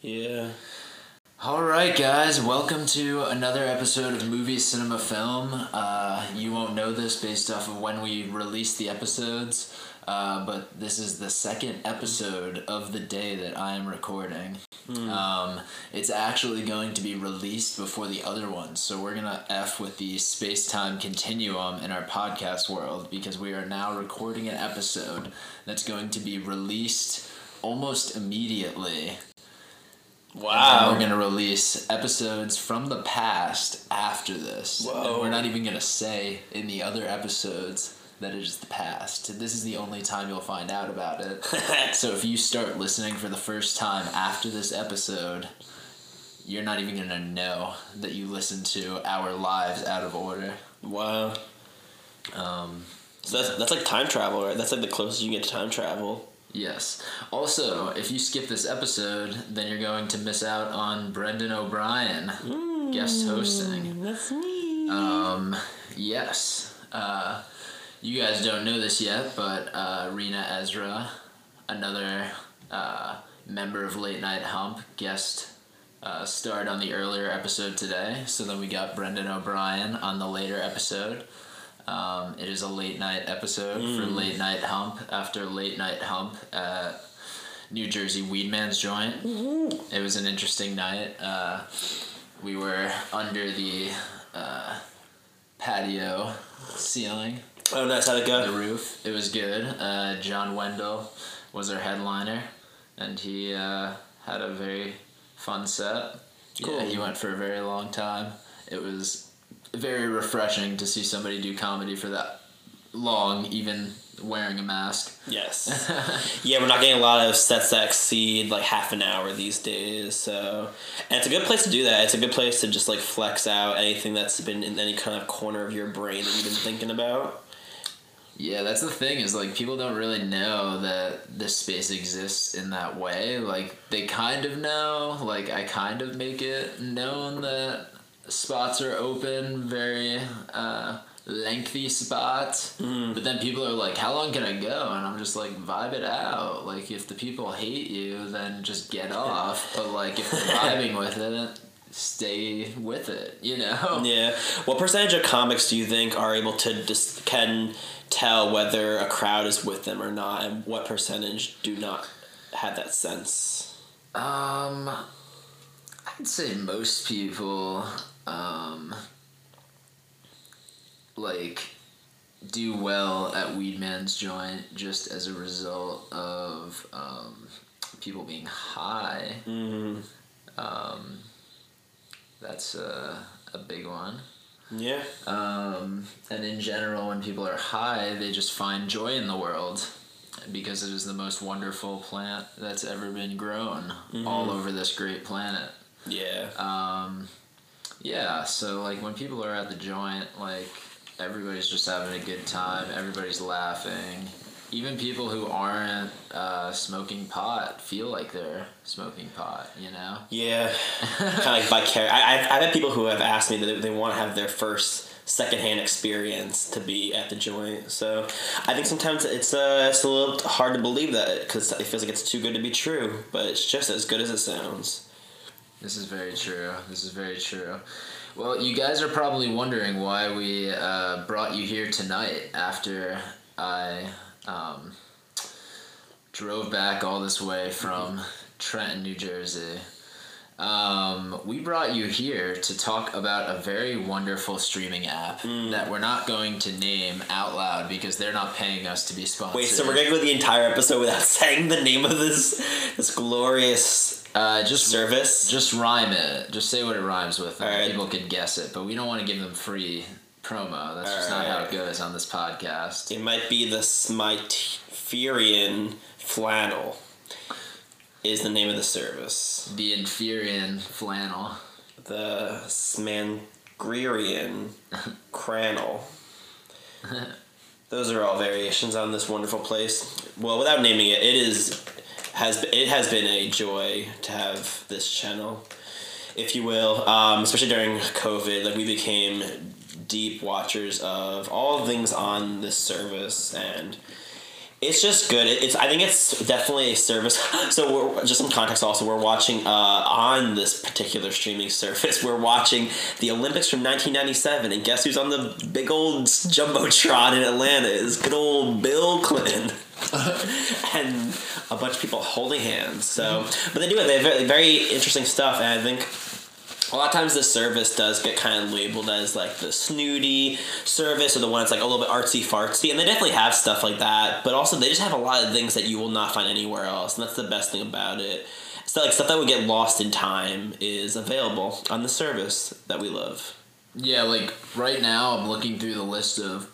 Yeah. All right, guys, welcome to another episode of Movie Cinema Film. Uh, you won't know this based off of when we release the episodes, uh, but this is the second episode of the day that I am recording. Um, it's actually going to be released before the other ones, so we're gonna f with the space time continuum in our podcast world because we are now recording an episode that's going to be released almost immediately. And Wow. we're gonna release episodes from the past after this. Whoa. And we're not even gonna say in the other episodes that it is the past. This is the only time you'll find out about it. so if you start listening for the first time after this episode, you're not even gonna know that you listened to our lives out of order. wow. Um, So that's that's like time travel, right? That's like the closest you get to time travel. Yes. Also, if you skip this episode, then you're going to miss out on Brendan O'Brien guest hosting. That's me. Um, yes. Uh, you guys don't know this yet, but uh, Rena Ezra, another uh, member of Late Night Hump, guest uh, starred on the earlier episode today. So then we got Brendan O'Brien on the later episode. Um, it is a late night episode for Late Night Hump after Late Night Hump at New Jersey Weedman's Joint. It was an interesting night. Uh, we were under the uh, patio ceiling, oh, nice. How'd it the roof. It was good. Uh, John Wendell was our headliner, and he uh, had a very fun set. Cool. Yeah, he went for a very long time. It was very refreshing to see somebody do comedy for that long, even wearing a mask. Yes. yeah, we're not getting a lot of sets that exceed like half an hour these days. So, and it's a good place to do that. It's a good place to just like flex out anything that's been in any kind of corner of your brain that you've been thinking about. Yeah, that's the thing is like people don't really know that this space exists in that way. Like they kind of know, like I kind of make it known that spots are open, very uh, lengthy spots. But then people are like, "How long can I go?" And I'm just like, "Vibe it out. Like if the people hate you, then just get off. But like if they're vibing with it, stay with it. You know." Yeah. What percentage of comics do you think are able to dis- can tell whether a crowd is with them or not, and what percentage do not have that sense? Um, I'd say most people, um, like, do well at Weedman's joint just as a result of um, people being high. Mm, Um, that's a, a big one. yeah. Um, and in general, when people are high, they just find joy in the world because it is the most wonderful plant that's ever been grown all over this great planet. Yeah. Um, yeah, so like when people are at the joint, like everybody's just having a good time, everybody's laughing. Even people who aren't uh, smoking pot feel like they're smoking pot, you know? Yeah, kind of like vicarious. I, I've, I've had people who have asked me that they, they want to have their first secondhand experience to be at the joint. So I think sometimes it's uh, it's a little hard to believe that because it feels like it's too good to be true, but it's just as good as it sounds. This is very true. This is very true. Well, you guys are probably wondering why we uh, brought you here tonight after I um, drove back all this way from Trenton, New Jersey. Um, we brought you here to talk about a very wonderful streaming app that we're not going to name out loud because they're not paying us to be sponsored. Wait, so we're gonna go the entire episode without saying the name of this this glorious uh, just service? Just rhyme it. Just say what it rhymes with, and people can guess it. But we don't want to give them free promo. That's just not how it goes on this podcast. It might be the Smitherian flannel. Is the name of the service. The Inferian flannel. the Smangrian Cranel. Those are all variations on this wonderful place. Well, without naming it, it is has it has been a joy to have this channel, if you will. Um, especially during COVID, like we became deep watchers of all things on this service, and It's just good. It's I think it's definitely a service. So we're just some context. Also, we're watching uh, on this particular streaming service. We're watching the Olympics from 1997, and guess who's on the big old jumbotron in Atlanta? Is good old Bill Clinton. and a bunch of people holding hands. So, but they do it. They have very, very interesting stuff, and I think a lot of times the service does get kind of labeled as like the snooty service or the one that's like a little bit artsy fartsy and they definitely have stuff like that but also they just have a lot of things that you will not find anywhere else and that's the best thing about it. So like stuff that would get lost in time is available on the service that we love. Yeah, like right now, I'm looking through the list of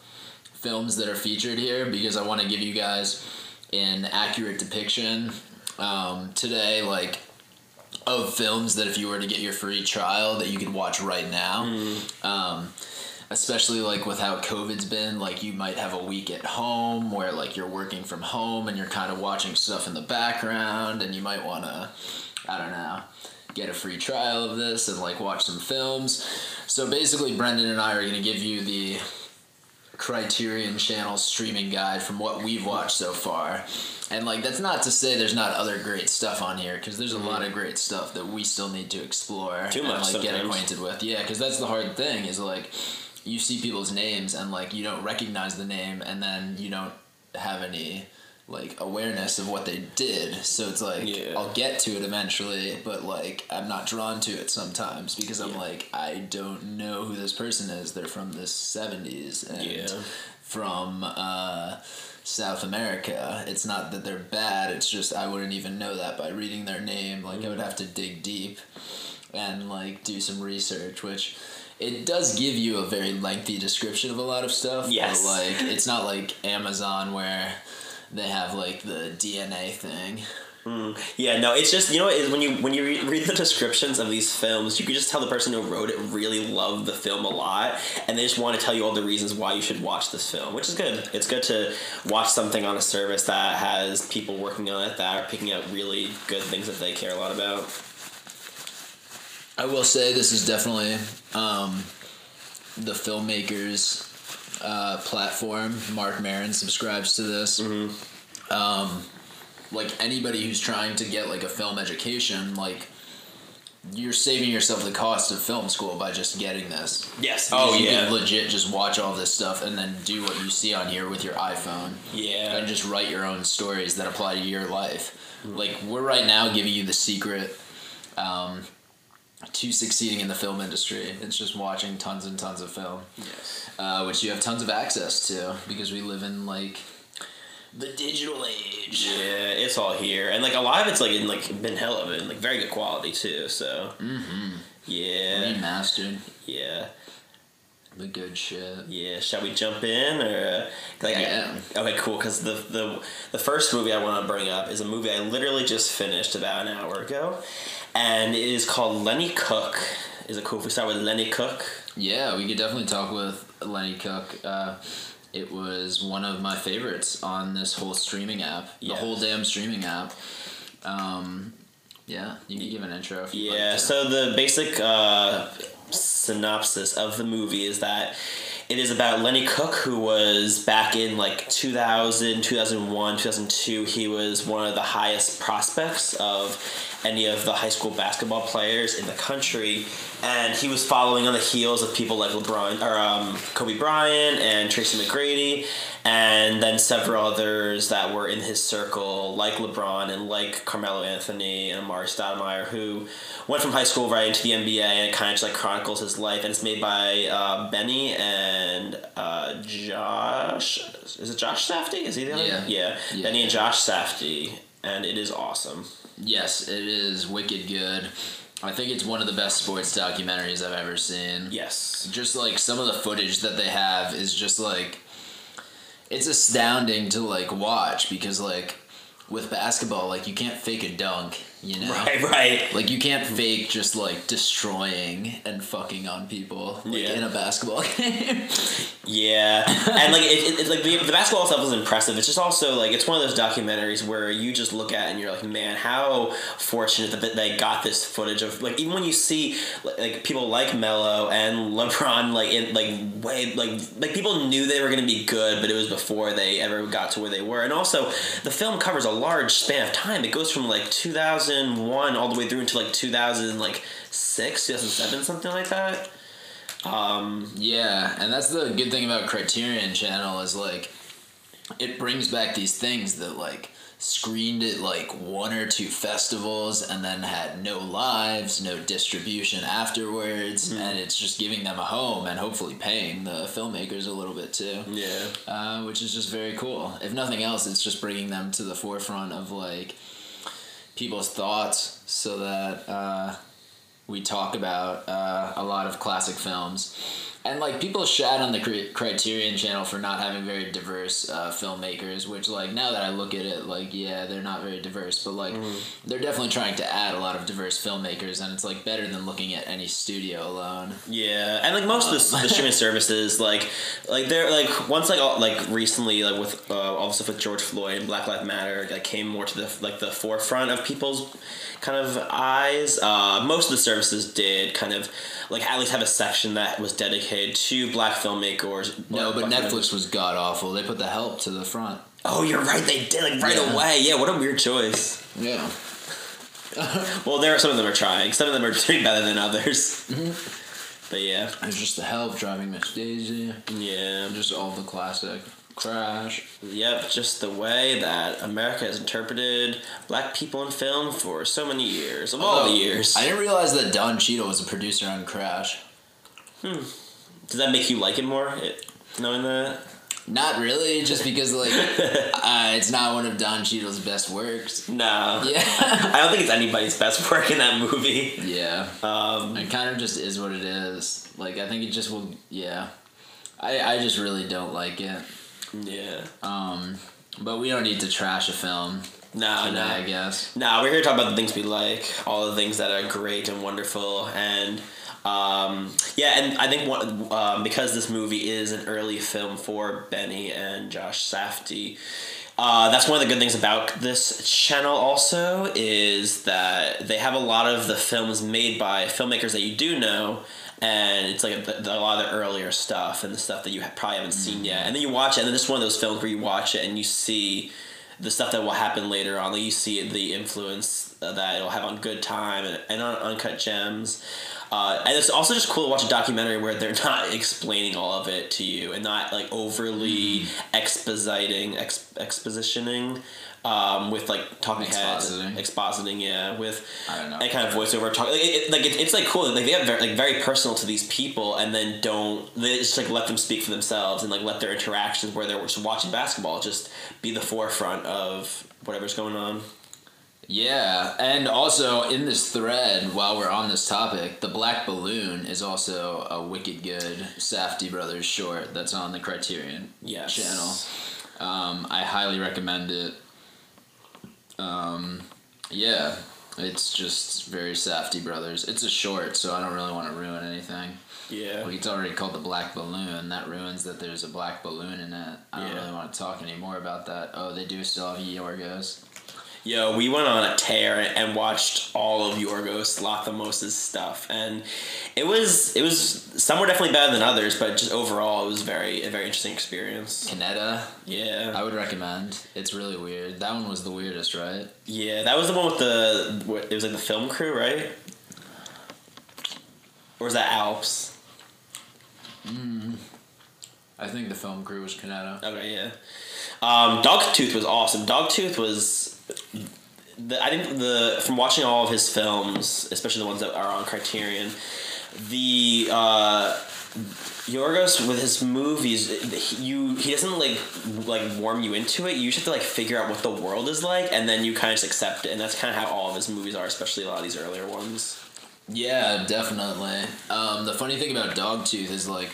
films that are featured here because I want to give you guys an accurate depiction. Um, today, like of films that if you were to get your free trial that you could watch right now. Um, especially like with how COVID's been, like you might have a week at home where like you're working from home and you're kind of watching stuff in the background and you might want to, I don't know, get a free trial of this and like watch some films. So basically, Brendan and I are going to give you the Criterion Channel streaming guide from what we've watched so far. And like that's not to say there's not other great stuff on here because there's a lot of great stuff that we still need to explore Too and much like get sometimes. acquainted with. Yeah, because that's the hard thing is like you see people's names and like you don't recognize the name and then you don't have any like awareness of what they did. So it's like Yeah. I'll get to it eventually, but like I'm not drawn to it sometimes because I'm like I don't know who this person is. They're from the 70s and Yeah. from uh, South America. It's not that they're bad. It's just I wouldn't even know that by reading their name. Like I would have to dig deep and like do some research, which it does give you a very lengthy description of a lot of stuff. Yes. But like it's not like Amazon where they have like the DNA thing. yeah no it's just you know what is when you when you re- read the descriptions of these films you can just tell the person who wrote it really loved the film a lot and they just want to tell you all the reasons why you should watch this film which is good. It's good to watch something on a service that has people working on it that are picking out really good things that they care a lot about. I will say this is definitely um, the filmmakers uh, platform. Marc Maron subscribes to this. Um, like anybody who's trying to get like a film education, like you're saving yourself the cost of film school by just getting this. yes oh you yeah can legit just watch all this stuff and then do what you see on here with your iPhone yeah and just write your own stories that apply to your life. Like we're right now giving you the secret um, to succeeding in the film industry. It's just watching tons and tons of film, yes uh, which you have tons of access to because we live in like the digital age. Yeah, it's all here, and like a lot of it's like in like been hell of it, and like very good quality too. So, mm-hmm. yeah, Remastered, yeah, the good shit. yeah. Shall we jump in or uh, like? I- Yeah. okay, cool. Because the the the first movie I want to bring up is a movie I literally just finished about an hour ago, and it is called Lenny Cook. Is it cool if we start with Lenny Cook? Yeah, we could definitely talk with Lenny Cook. Uh, it was one of my favorites on this whole streaming app, the whole damn streaming app. Um, yeah, you can give an intro. Yeah, like so the basic uh, synopsis of the movie is that it is about Lenny Cook, who was back in like 2000, 2001, 2002. He was one of the highest prospects of any of the high school basketball players in the country. And he was following on the heels of people like LeBron or um, Kobe Bryant and Tracy McGrady, and then several others that were in his circle, like LeBron and like Carmelo Anthony and Amar'e Stoudemire, who went from high school right into the NBA and it kind of just like chronicles his life. And it's made by uh, Benny and uh, Josh. Is it Josh Safdie? Is he the other? Yeah. yeah. Yeah. Benny and Josh Safdie, and it is awesome. Yes, it is wicked good. I think it's one of the best sports documentaries I've ever seen. Yes. just like some of the footage that they have is just like it's astounding to like watch because like with basketball like you can't fake a dunk You know, Right, right. Like you can't fake just like destroying and fucking on people like, Yeah. in a basketball game. Yeah, and like it, it, it's like the, the basketball stuff was impressive. It's just also like it's one of those documentaries where you just look at it and you're like, man, how fortunate that they got this footage of like even when you see like, like people like Melo and LeBron like in like way like like people knew they were gonna be good, but it was before they ever got to where they were. And also, the film covers a large span of time. It goes from like 2001 all the way through until like 2000 like six 2007 something like that. Um, Yeah, and that's the good thing about Criterion Channel is like it brings back these things that like screened at like one or two festivals and then had no lives, no distribution afterwards, and it's just giving them a home and hopefully paying the filmmakers a little bit too. yeah. Uh, which is just very cool. If nothing else, it's just bringing them to the forefront of like people's thoughts, so that uh, we talk about uh, a lot of classic films. And like people shat on the Criterion Channel for not having very diverse uh, filmmakers, which like now that I look at it, like yeah, they're not very diverse, but like they're definitely trying to add a lot of diverse filmmakers, and it's like better than looking at any studio alone. Yeah, and like most of the, the streaming services, like like they're like once like all, like recently like with uh, all the stuff with George Floyd and Black Lives Matter, like came more to the like the forefront of people's kind of eyes. Uh, most of the services did kind of like at least have a section that was dedicated to black filmmakers. No, but Netflix was god awful. They put the help to the front. Oh, you're right. They did like right Yeah. away. Yeah, what a weird choice. Yeah. Well, there are some of them are trying. Some of them are doing better than others. Mm-hmm. But yeah, There's just the help, driving Miss Daisy, yeah. just all the classic Crash. Yep, just the way that America has interpreted black people in film for so many years, of all the years. I didn't realize that Don Cheadle was a producer on Crash. Hmm. Does that make you like it more, it, knowing that? Not really, just because like uh, it's not one of Don Cheadle's best works. No. Yeah. I don't think it's anybody's best work in that movie. yeah. Um, It kind of just is what it is. Like I think it just will. Yeah. I I just really don't like it. Yeah. Um, but we don't need to trash a film No, today, I guess. No, we're here to talk about the things we like, all the things that are great and wonderful, and um, yeah, and I think one, um, because this movie is an early film for Benny and Josh Safdie, uh, that's one of the good things about this channel. Also, is that they have a lot of the films made by filmmakers that you do know. And it's like a, a lot of the earlier stuff and the stuff that you probably haven't seen yet. And then you watch it, and then is one of those films where you watch it and you see the stuff that will happen later on. Like you see the influence uh, that it'll have on Good Time and, and on Uncut Gems. Uh, and it's also just cool to watch a documentary where they're not explaining all of it to you and not like overly expositing, ex- expositioning. Um, with like talking heads, Expositing. expositing, yeah, with I don't know. and kind of voiceover talk. Like, it- like it, it's like cool. Like they have very, like very personal to these people, and then don't they just like let them speak for themselves and like let their interactions where they're just watching basketball just be the forefront of whatever's going on. Yeah, and also in this thread, while we're on this topic, the Black Balloon is also a wicked good Safdie Brothers short that's on the Criterion Yes. channel. Um, I highly recommend it. Um, yeah, it's just very Safdie Brothers. It's a short, so I don't really want to ruin anything. Yeah. Like it's already called the Black Balloon. That ruins that there's a black balloon in it. I don't Yeah. really want to talk anymore about that. Oh, they do still have Yorgos. Yo, we went on a tear and watched all of Yorgos Lanthimos' stuff, and it was it was some were definitely better than others, but just overall it was very a very interesting experience. Kinetta, Yeah. I would recommend. It's really weird. That one was the weirdest, right? Yeah, that was the one with the what, it was like the film crew, right? Or was that Alps? Mm. I think the film crew was Kinetta. Okay, yeah. Um, Dogtooth was awesome. Dogtooth was. The, I think the from watching all of his films, especially the ones that are on Criterion, the uh, Yorgos with his movies, you he doesn't like like warm you into it. You just have to like figure out what the world is like, and then you kind of just accept it. And that's kind of how all of his movies are, especially a lot of these earlier ones. Yeah, definitely. Um, the funny thing about Dogtooth is like,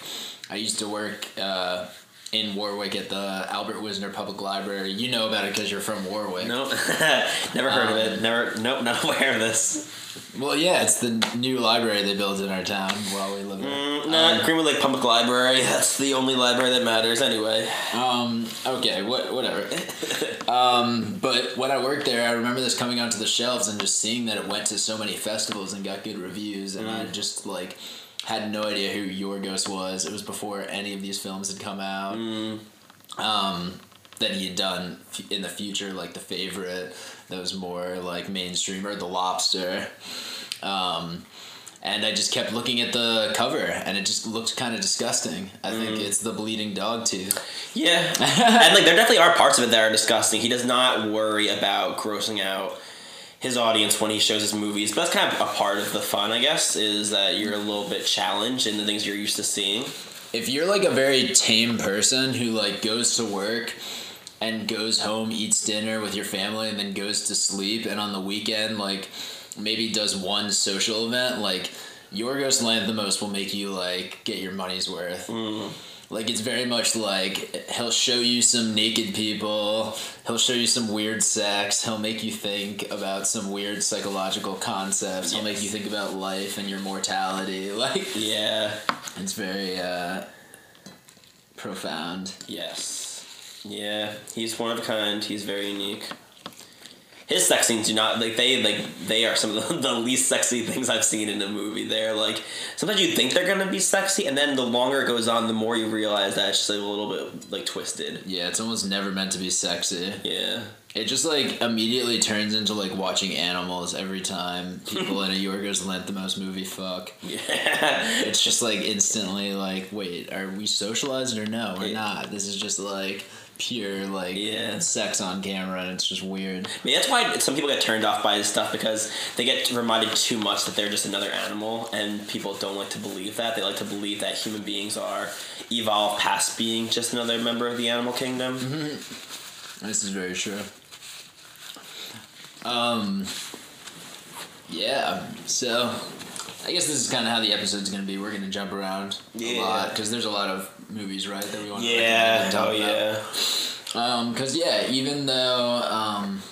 I used to work uh, in Warwick at the Albert Wisner Public Library. You know about it because you're from Warwick. Nope. Never heard of Um, it. Never. Nope. Not aware of this. Well, yeah, it's the new library they built in our town while we live there. Mm, no, Greenwood Lake Public Library. That's the only library that matters anyway. Um, okay, what, whatever. um, but when I worked there, I remember this coming onto the shelves and just seeing that it went to so many festivals and got good reviews, and I just like had no idea who Yorgos was. It was before any of these films had come out. Um, that he had done f- in the future, like The Favorite, that was more like mainstream, or The Lobster. Um, and I just kept looking at the cover, and it just looked kind of disgusting. I think it's the bleeding dog tooth. Yeah, and like there definitely are parts of it that are disgusting. He does not worry about grossing out his audience when he shows his movies, but that's kind of a part of the fun, I guess, is that you're a little bit challenged in the things you're used to seeing. if you're like a very tame person who like goes to work and goes home eats dinner with your family and then goes to sleep and on the weekend like maybe does one social event like Yorgos Lanthimos will make you like get your money's worth mm-hmm. Like it's very much like he'll show you some naked people he'll show you some weird sex he'll make you think about some weird psychological concepts he'll make you think about life and your mortality like Yeah. it's very uh, profound. Yes. Yeah. He's one of a kind. He's very unique. His sex scenes do not like they like they are some of the, the least sexy things I've seen in a movie. They're like sometimes you think they're gonna be sexy, and then the longer it goes on, the more you realize that it's just like, a little bit like twisted. Yeah, it's almost never meant to be sexy. Yeah. It just like immediately turns into like watching animals every time people in a Yorgos Lanthimos movie fuck. Yeah. It's just like instantly like, wait, are we socialized or no? We're Yeah. not. This is just like pure like Yeah. sex on camera and it's just weird. I mean, that's why some people get turned off by this stuff because they get reminded too much that they're just another animal, and people don't like to believe that. They like to believe that human beings are evolved past being just another member of the animal kingdom. This is very true. Um. Yeah. So, I guess this is kind of how the episode's gonna be. We're gonna jump around Yeah. a lot because there's a lot of movies, right, that we want. to Yeah. talk Oh about. yeah. Um. Because yeah, even though um.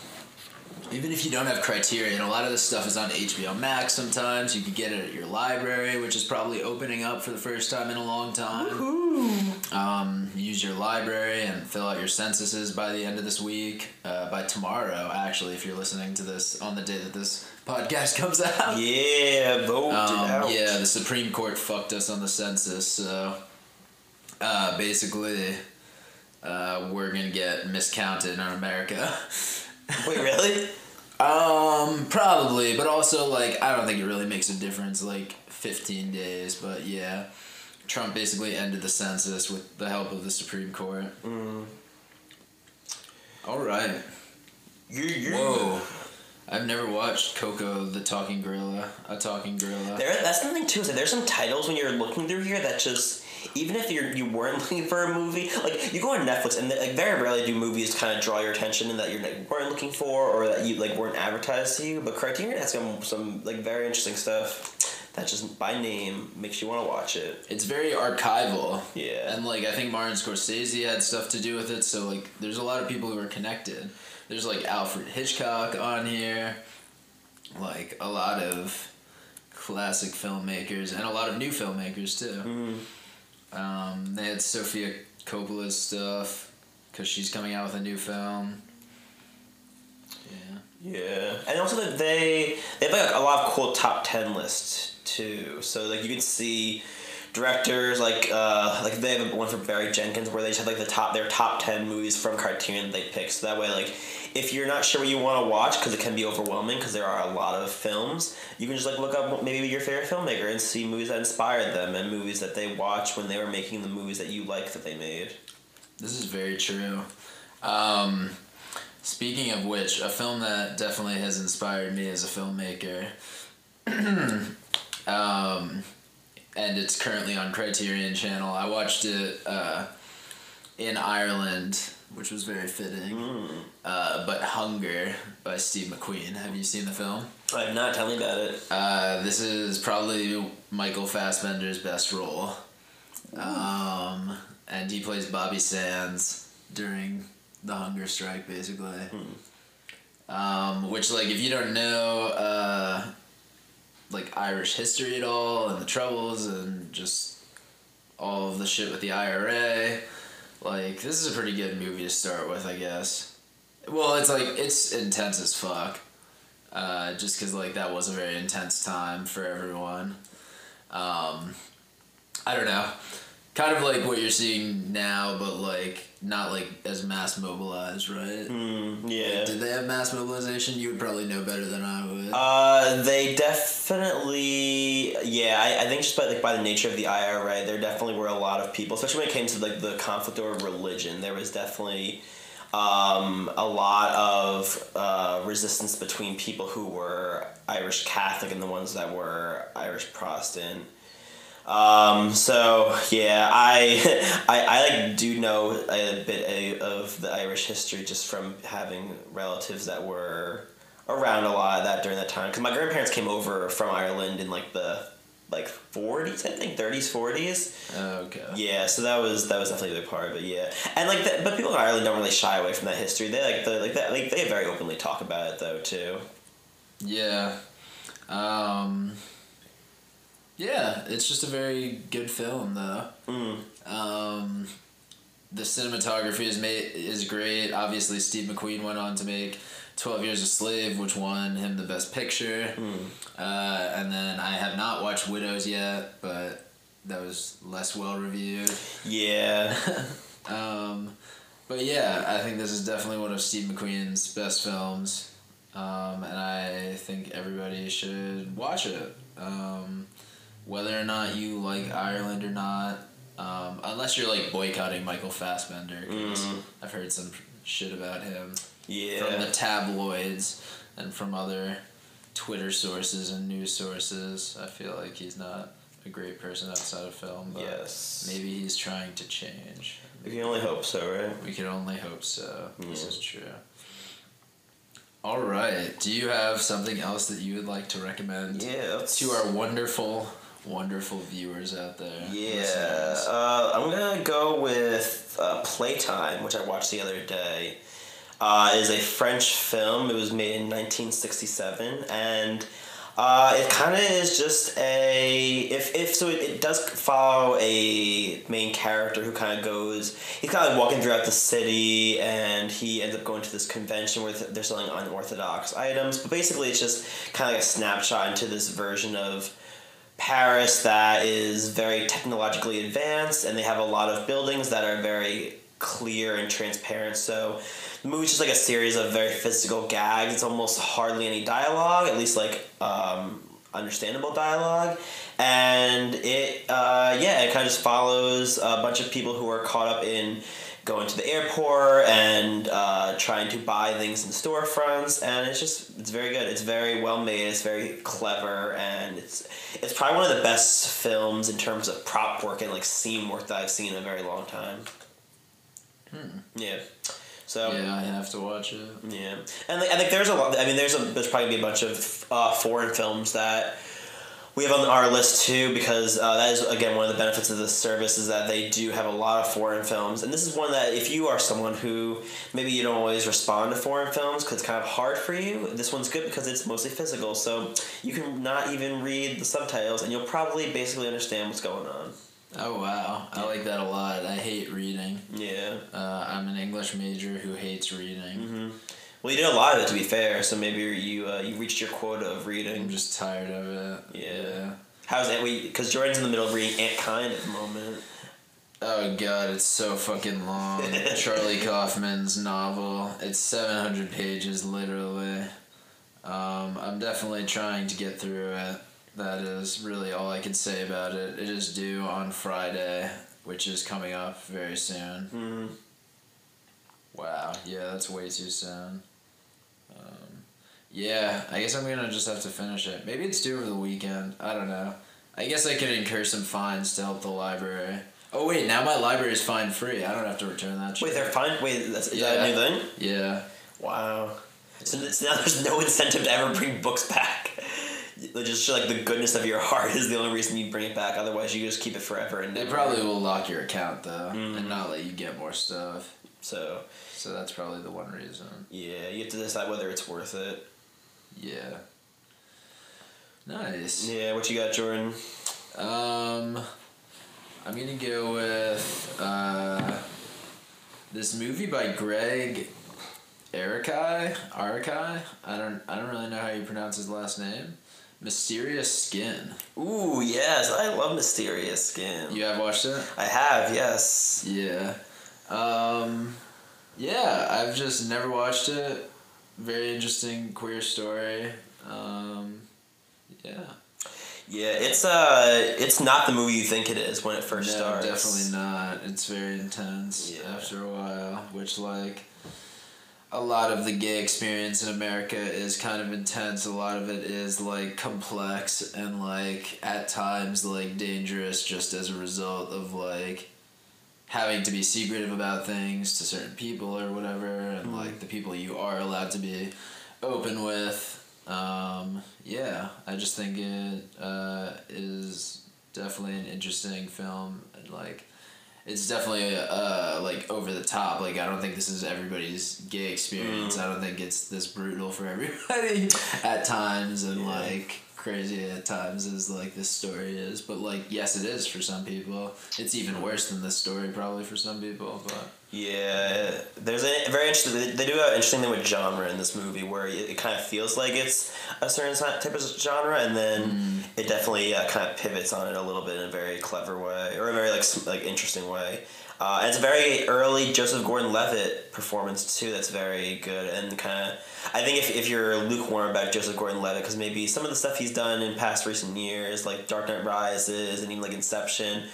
Even if you don't have Criterion, a lot of this stuff is on HBO Max. Sometimes you could get it at your library, which is probably opening up for the first time in a long time. Um, use your library and fill out your censuses by the end of this week. Uh, by tomorrow, actually, if you're listening to this on the day that this podcast comes out. Yeah. Vote Um, out. yeah, the Supreme Court fucked us on the census, so uh, basically, uh, we're gonna get miscounted in America. Wait, really? Um, probably, but also like I don't think it really makes a difference. Like fifteen days, but yeah, Trump basically ended the census with the help of the Supreme Court. Mm. All right. Yeah. Whoa. I've never watched Koko the Talking Gorilla. A Talking Gorilla. There, that's the thing too. Is that there's some titles when you're looking through here that just even if you're you weren't looking for a movie, like you go on Netflix and like very rarely do movies kind of draw your attention and that you're like weren't looking for or that you like weren't advertised to you. But Criterion has some some like very interesting stuff that just by name makes you want to watch it. It's very archival. Yeah. And like I think Martin Scorsese had stuff to do with it, so like there's a lot of people who are connected. There's like Alfred Hitchcock on here, like a lot of classic filmmakers and a lot of new filmmakers too. Mm. Um, they had Sofia Coppola's stuff because she's coming out with a new film. Yeah. Yeah, and also that they they have like a lot of cool top ten lists too. So like you can see directors like uh like they have one for Barry Jenkins where they just have like the top their top ten movies from that they pick. So that way like if you're not sure what you want to watch because it can be overwhelming because there are a lot of films, you can just like look up maybe your favorite filmmaker and see movies that inspired them and movies that they watched when they were making the movies that you like that they made. This is very true. Um, speaking of which, a film that definitely has inspired me as a filmmaker, um, and it's currently on Criterion Channel. I watched it uh, in Ireland, which was very fitting. Uh, but Hunger by Steve McQueen. Have you seen the film? I'm not. Tell me about it. Uh, this is probably Michael Fassbender's best role. Um, and he plays Bobby Sands during the hunger strike, basically. Um, which, like, if you don't know, uh, like Irish history at all, and the troubles, and just all of the shit with the IRA, like, this is a pretty good movie to start with, I guess. Well, it's like it's intense as fuck. Uh, just because like that was a very intense time for everyone. Um, I don't know, kind of like what you're seeing now, but like not like as mass mobilized, right? Mm, yeah. Did they have mass mobilization? You would probably know better than I would. Uh, they definitely, yeah. I, I think just by like by the nature of the IRA, there definitely were a lot of people, especially when it came to like the conflict over religion. There was definitely um, a lot of uh, resistance between people who were Irish Catholic and the ones that were Irish Protestant. Um, so yeah, I, I I like do know a bit of the Irish history just from having relatives that were around a lot of that during that time. Because my grandparents came over from Ireland in like the like forties, I think thirties, forties. okay. Yeah, so that was that was definitely a big part of it. Yeah, and like, the, but people in Ireland don't really shy away from that history. They like the like that like they very openly talk about it though too. Yeah. Um, yeah, it's just a very good film though. Mm. Um, the cinematography is made is great. Obviously, Steve McQueen went on to make Twelve Years a Slave, which won him the Best Picture. Uh, and then I have not watched Widows yet, but that was less well reviewed. Yeah, Um, but yeah, I think this is definitely one of Steve McQueen's best films, um, and I think everybody should watch it. Um, whether or not you like Ireland or not, um, unless you're like boycotting Michael Fassbender, 'cause Mm. I've heard some shit about him from the tabloids and from other Twitter sources and news sources. I feel like he's not a great person outside of film, but yes. maybe he's trying to change. We can only hope so, right? We can only hope so. This is true. All right. Do you have something else that you would like to recommend Yeah, to our wonderful, wonderful viewers out there? Yeah, uh, I'm gonna go with uh, Playtime, which I watched the other day. Uh, is a French film. It was made in 1967, and uh, it kind of is just a if if so it, it does follow a main character who kind of goes he's kind of like walking throughout the city and he ends up going to this convention where they're selling unorthodox items but basically it's just kind of like a snapshot into this version of Paris that is very technologically advanced, and they have a lot of buildings that are very clear and transparent. So the movie's just like a series of very physical gags. It's almost hardly any dialogue, at least like um, understandable dialogue. And it, uh, yeah, it kind of just follows a bunch of people who are caught up in going to the airport and uh, trying to buy things in storefronts and it's just it's very good it's very well made it's very clever and it's it's probably one of the best films in terms of prop work and like scene work that I've seen in a very long time yeah so Yeah, I have to watch it. yeah, and like, I think there's a lot. I mean, there's a there's probably be a bunch of uh, foreign films that we have on our list too because uh, that is again one of the benefits of this service is that they do have a lot of foreign films, and this is one that if you are someone who maybe you don't always respond to foreign films because it's kind of hard for you, this one's good because it's mostly physical, so you can not even read the subtitles, and you'll probably basically understand what's going on. Oh wow, I like that a lot. I hate reading. Yeah. Uh, I'm an English major who hates reading. Well, you did a lot of it to be fair, so maybe you uh, you reached your quota of reading. I'm just tired of it. Yeah. How's that? Because Jordan's in the middle of reading Antkind at the moment. Oh god, it's so fucking long. Charlie Kaufman's novel. It's seven hundred pages, literally. Um, I'm definitely trying to get through it. That is really all I can say about it. It is due on Friday, which is coming up very soon. Mm. Wow, yeah, that's way too soon. Yeah, I guess I'm gonna just have to finish it. Maybe it's due over the weekend. I don't know. I guess I could incur some fines to help the library. Oh wait, now my library is fine free. I don't have to return that shit. Wait, they're fine. Wait, that's, is that a new thing? Yeah. Wow. So, it's- now there's no incentive to ever bring books back. just like the goodness of your heart is the only reason you bring it back. Otherwise, you just keep it forever and They probably will lock your account though, and mm-hmm. not let you get more stuff. So So that's probably the one reason. yeah, you have to decide whether it's worth it. Yeah. Nice. Yeah, what you got, Jordan? Um, I'm gonna go with uh, this movie by Greg Arakai. Arakai. I don't. I don't really know how you pronounce his last name. Mysterious Skin. Ooh, yes, I love Mysterious Skin. You have watched it? I have, yes. Yeah. Um, yeah, I've just never watched it. Very interesting queer story. Um, yeah. Yeah, it's uh, it's not the movie you think it is when it first no, starts. definitely not. It's very intense Yeah. after a while, which like a lot of the gay experience in America is kind of intense. A lot of it is like complex and like at times like dangerous just as a result of like having to be secretive about things to certain people or whatever and like the people you are allowed to be open with um, yeah i just think it uh, is definitely an interesting film and like it's definitely uh, like over the top like i don't think this is everybody's gay experience i don't think it's this brutal for everybody at times and Yeah. like crazy at times as like this story is but like yes it is for some people it's even worse than this story probably for some people but Yeah, there's a very interesting. They do an interesting thing with genre in this movie where it, it kind of feels like it's a certain type of genre, and then it definitely uh, kind of pivots on it a little bit in a very clever way or a very like like interesting way. Uh, it's a very early Joseph Gordon-Levitt performance too. That's very good and kind of. I think if, if you're lukewarm about Joseph Gordon-Levitt, because maybe some of the stuff he's done in past recent years, like Dark Knight Rises and even like Inception,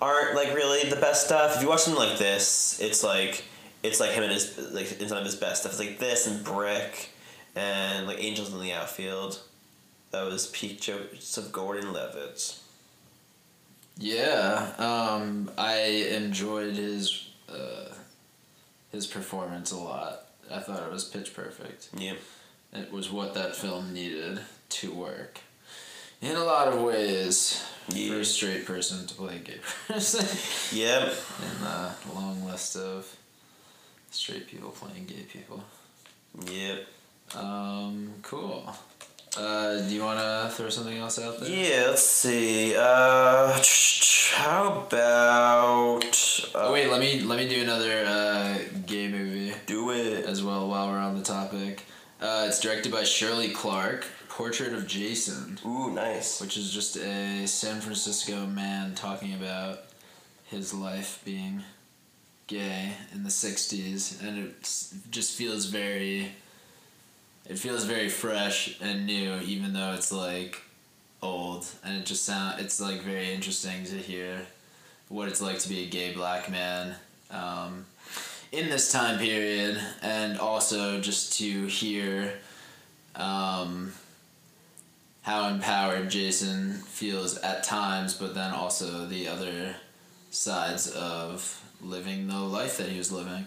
aren't like really the best stuff. If you watch something like this, it's like it's like him and his like in some of his best stuff. It's like this and Brick, and like Angels in the Outfield. That was peak Joseph Gordon-Levitt. Yeah, um, I enjoyed his uh, his performance a lot. I thought it was pitch perfect. Yeah. It was what that film needed to work. In a lot of ways, for a straight person to play a gay person. Yep. in the long list of straight people playing gay people. Yep. Um, cool. Uh, do you want to throw something else out there? Yeah. Let's see. Uh, how about? Uh, Oh wait, let me let me do another uh, gay movie Do it. as well while we're on the topic. Uh, it's directed by Shirley Clarke. Portrait of Jason, Ooh, nice. which is just a San Francisco man talking about his life being gay in the '60s, and it just feels very. It feels very fresh and new, even though it's like old, and it just sound. It's like very interesting to hear what it's like to be a gay black man um, in this time period, and also just to hear um, how empowered Jason feels at times, but then also the other sides of living the life that he was living.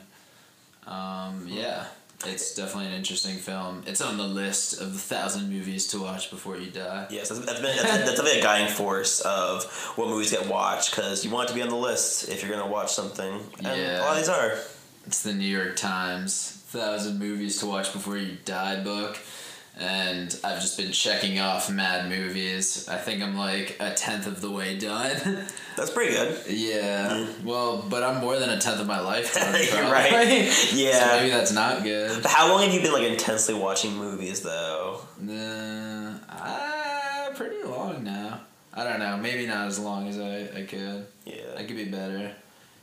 Um, yeah, it's definitely an interesting film. It's on the list of the thousand movies to watch before you die. Yes, that's, that's been that's, that's definitely a guiding force of what movies get watched because you want it to be on the list if you're gonna watch something. And Yeah. a lot of these are. It's the New York Times thousand movies to watch before you die book. And I've just been checking off mad movies. I think I'm like a tenth of the way done. That's pretty good. yeah. Well, but I'm more than a tenth of my life done. You're right. So Yeah. maybe that's not good. But how long have you been like intensely watching movies though? Uh, ah, pretty long now. I don't know. Maybe not as long as I, I could. Yeah. I could be better.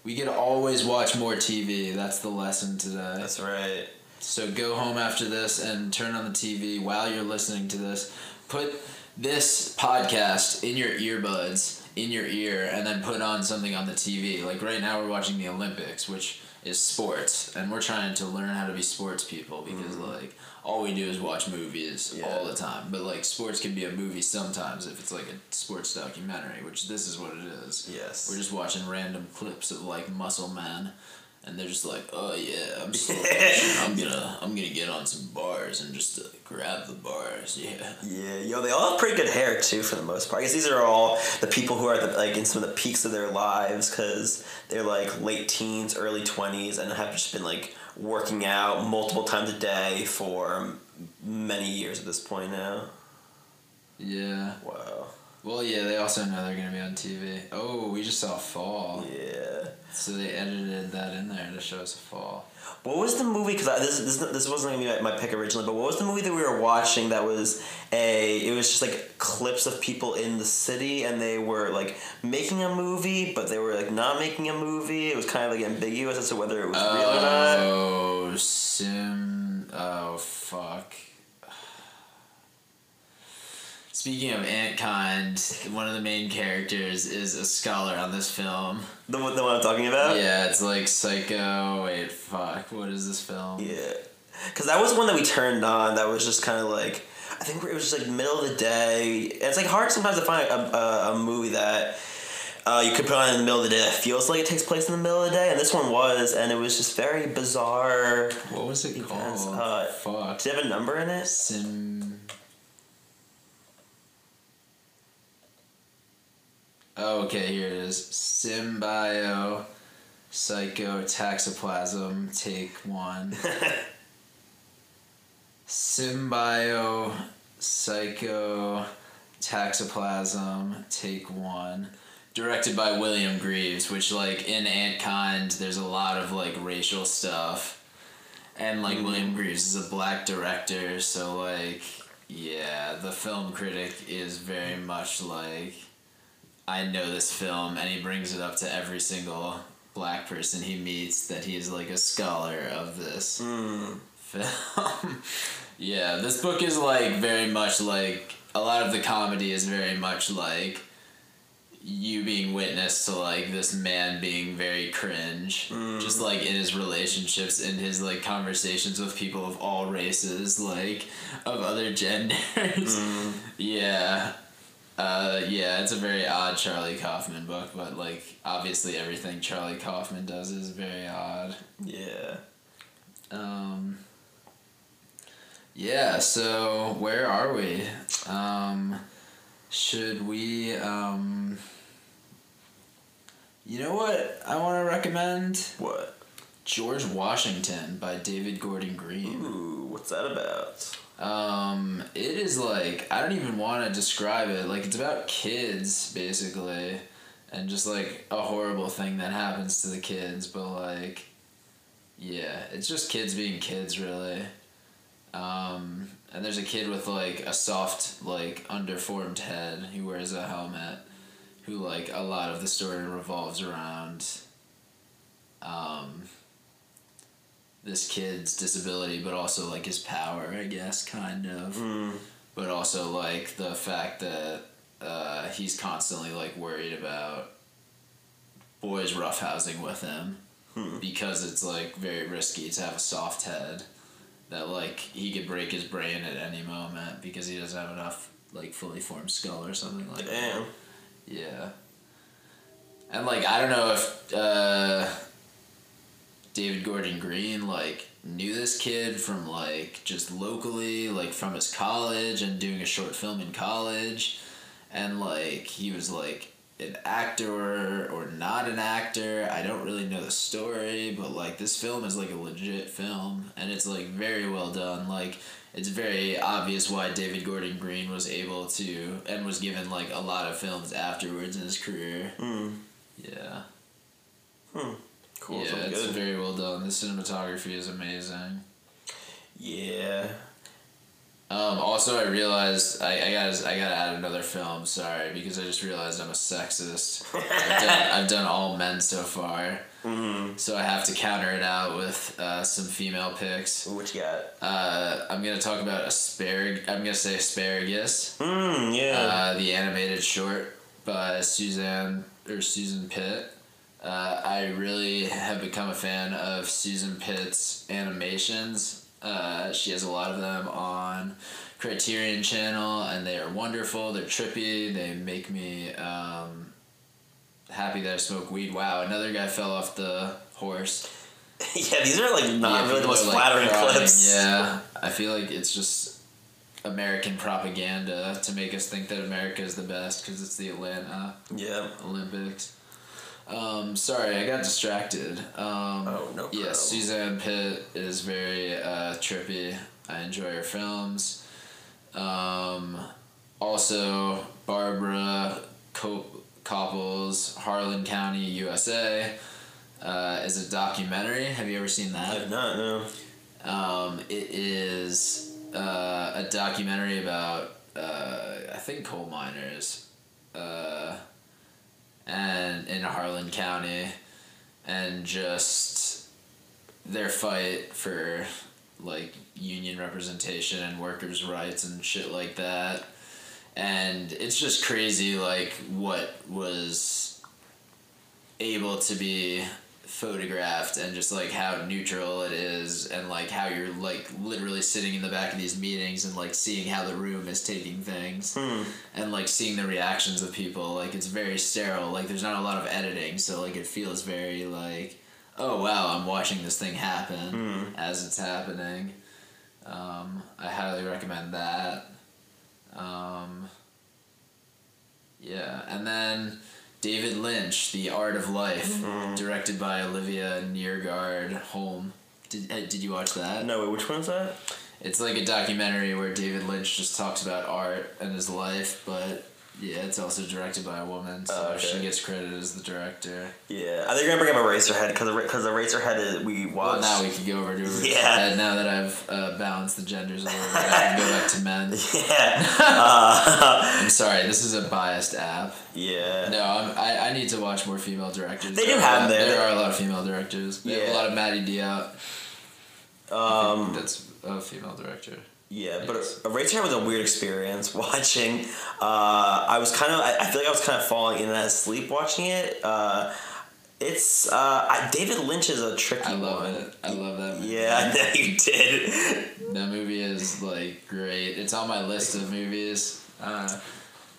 We could always watch more TV. That's the lesson today. That's right. So go home after this and turn on the TV while you're listening to this. Put this podcast in your earbuds, in your ear, and then put on something on the TV. Like right now, we're watching the Olympics, which is sports, and we're trying to learn how to be sports people because mm-hmm. like all we do is watch movies Yeah. all the time. But like sports can be a movie sometimes if it's like a sports documentary, which this is what it is. Yes. We're just watching random clips of like Muscle Man and they're just like, "Oh yeah, I'm motion. I'm gonna I'm gonna get on some bars and just uh, grab the bars." Yeah. Yeah, yo, they all have pretty good hair too, for the most part. I guess these are all the people who are the, like in some of the peaks of their lives because they're like late teens, early twenties, and have just been like working out multiple times a day for many years at this point now. Yeah. Wow. Well, yeah. They also know they're gonna be on TV. Oh, we just saw Fall. Yeah. So they edited that in there to show us a fall. What was the movie? Because this, this this wasn't gonna be my, my pick originally, but what was the movie that we were watching that was a? It was just like clips of people in the city, and they were like making a movie, but they were like not making a movie. It was kind of like ambiguous as to whether it was real or not. Oh, sim. Oh, fuck. Speaking of Antkind, one of the main characters is a scholar on this film. The one, the one I'm talking about. Yeah, it's like Psycho. Wait, fuck. What is this film? Yeah, because that was one that we turned on. That was just kind of like I think it was just like middle of the day. And it's like hard sometimes to find a, a, a movie that uh, you could put on in the middle of the day that feels like it takes place in the middle of the day. And this one was, and it was just very bizarre. What was it Events, called? uh, fuck. Does it have a number in it? Sim. Oh, okay, here it is. Symbio, psychotaxoplasm, take one. Symbio, psychotaxoplasm, take one. Directed by William Greaves, which, like, in Antkind, there's a lot of, like, racial stuff. And, like, mm-hmm. William Greaves is a black director, so, like, yeah, the film critic is very mm-hmm. much like, I know this film, and he brings it up to every single black person he meets that he is, like, a scholar of this Mm. film. yeah, this book is like very much like a lot of the comedy is very much like you being witness to like this man being very cringe. Just like in his relationships in his like conversations with people of all races like of other genders. Yeah uh, yeah it's a very odd charlie kaufman book but like obviously everything charlie kaufman does is very odd Yeah. um, yeah, so where are we? Um, should we, um, you know what I want to recommend? What? George Washington by David Gordon Green. Ooh, what's that about? Um, it is like, I don't even want to describe it. Like, it's about kids, basically, and just like a horrible thing that happens to the kids, but like, yeah, it's just kids being kids, really. Um, and there's a kid with like a soft, like underformed head who wears a helmet, who like a lot of the story revolves around. Um, this kid's disability, but also like his power, I guess, kind of. Mm. But also like the fact that uh, he's constantly like worried about boys roughhousing with him Hmm. because it's like very risky to have a soft head that like he could break his brain at any moment because he doesn't have enough like fully formed skull or something like that. Yeah. And like I don't know if uh, David Gordon Green like knew this kid from like just locally, like from his college and doing a short film in college, and like he was like an actor or not an actor. I don't really know the story, but like this film is like a legit film and it's like very well done. Like it's very obvious why David Gordon Green was able to and was given like a lot of films afterwards in his career. Mm. Yeah. Cool. yeah, it's good. very well done. The cinematography is amazing. Yeah. Um, also, I realized I, I gotta I gotta add another film. Sorry, because I just realized I'm a sexist. I've done, I've done all men so far, Mm-hmm. so I have to counter it out with uh, some female picks. What you got? Uh, I'm gonna talk about asparag. I'm gonna say asparagus. Mm, yeah. Uh, the animated short by Suzanne or Susan Pitt. Uh, I really have become a fan of Susan Pitt's animations. Uh, she has a lot of them on Criterion Channel, and they are wonderful. They're trippy. They make me um, happy that I smoke weed. Wow, another guy fell off the horse. yeah, these are like not Yeah, really the most are, like, flattering crying. clips. Yeah, I feel like it's just American propaganda to make us think that America is the best because it's the Atlanta Yeah. Olympics. Um, sorry, I got distracted. Um, Oh, no problem. Yeah, Suzanne Pitt is very uh, trippy. I enjoy her films. Um, also, Barbara Cop- Kopple's, Harlan County, USA, uh, is a documentary. Have you ever seen I that? have not, no. Um, it is uh, a documentary about uh, I think coal miners, uh, and in Harlan County, and just their fight for like union representation and workers' rights and shit like that. And it's just crazy, like what was able to be photographed and just like how neutral it is and like how you're like literally sitting in the back of these meetings and like seeing how the room is taking things Hmm. and like seeing the reactions of people like it's very sterile like there's not a lot of editing so like it feels very like oh wow i'm watching this thing happen Hmm. as it's happening um, i highly recommend that um, yeah and then david lynch the art of life Mm-hmm. directed by olivia neergaard holm did, uh, did you watch that No, wait, which one is that? it's like a documentary where David Lynch just talks about art and his life, but yeah, it's also directed by a woman, so Oh, okay. she gets credited as the director. Yeah, I think you're gonna bring up Eraserhead because because the Eraserhead is we Well, now we can go over to her Yeah. now that I've uh, balanced the genders a little bit. I can go back to men. yeah, uh, I'm sorry, this is a biased app. yeah. No, I'm, I, I need to watch more female directors. They do have them. There are a lot of female directors. Yeah. a lot of Mati Diop. Um, That's a female director. Yeah, but. Eraserhead was a weird experience watching. Uh, I was kind of, I, I feel like I was kind of falling in that sleep watching it. Uh, it's uh, I, David Lynch is a tricky I love one. it. I love that movie. Yeah, I know you did. That movie is like great. It's on my list of movies uh,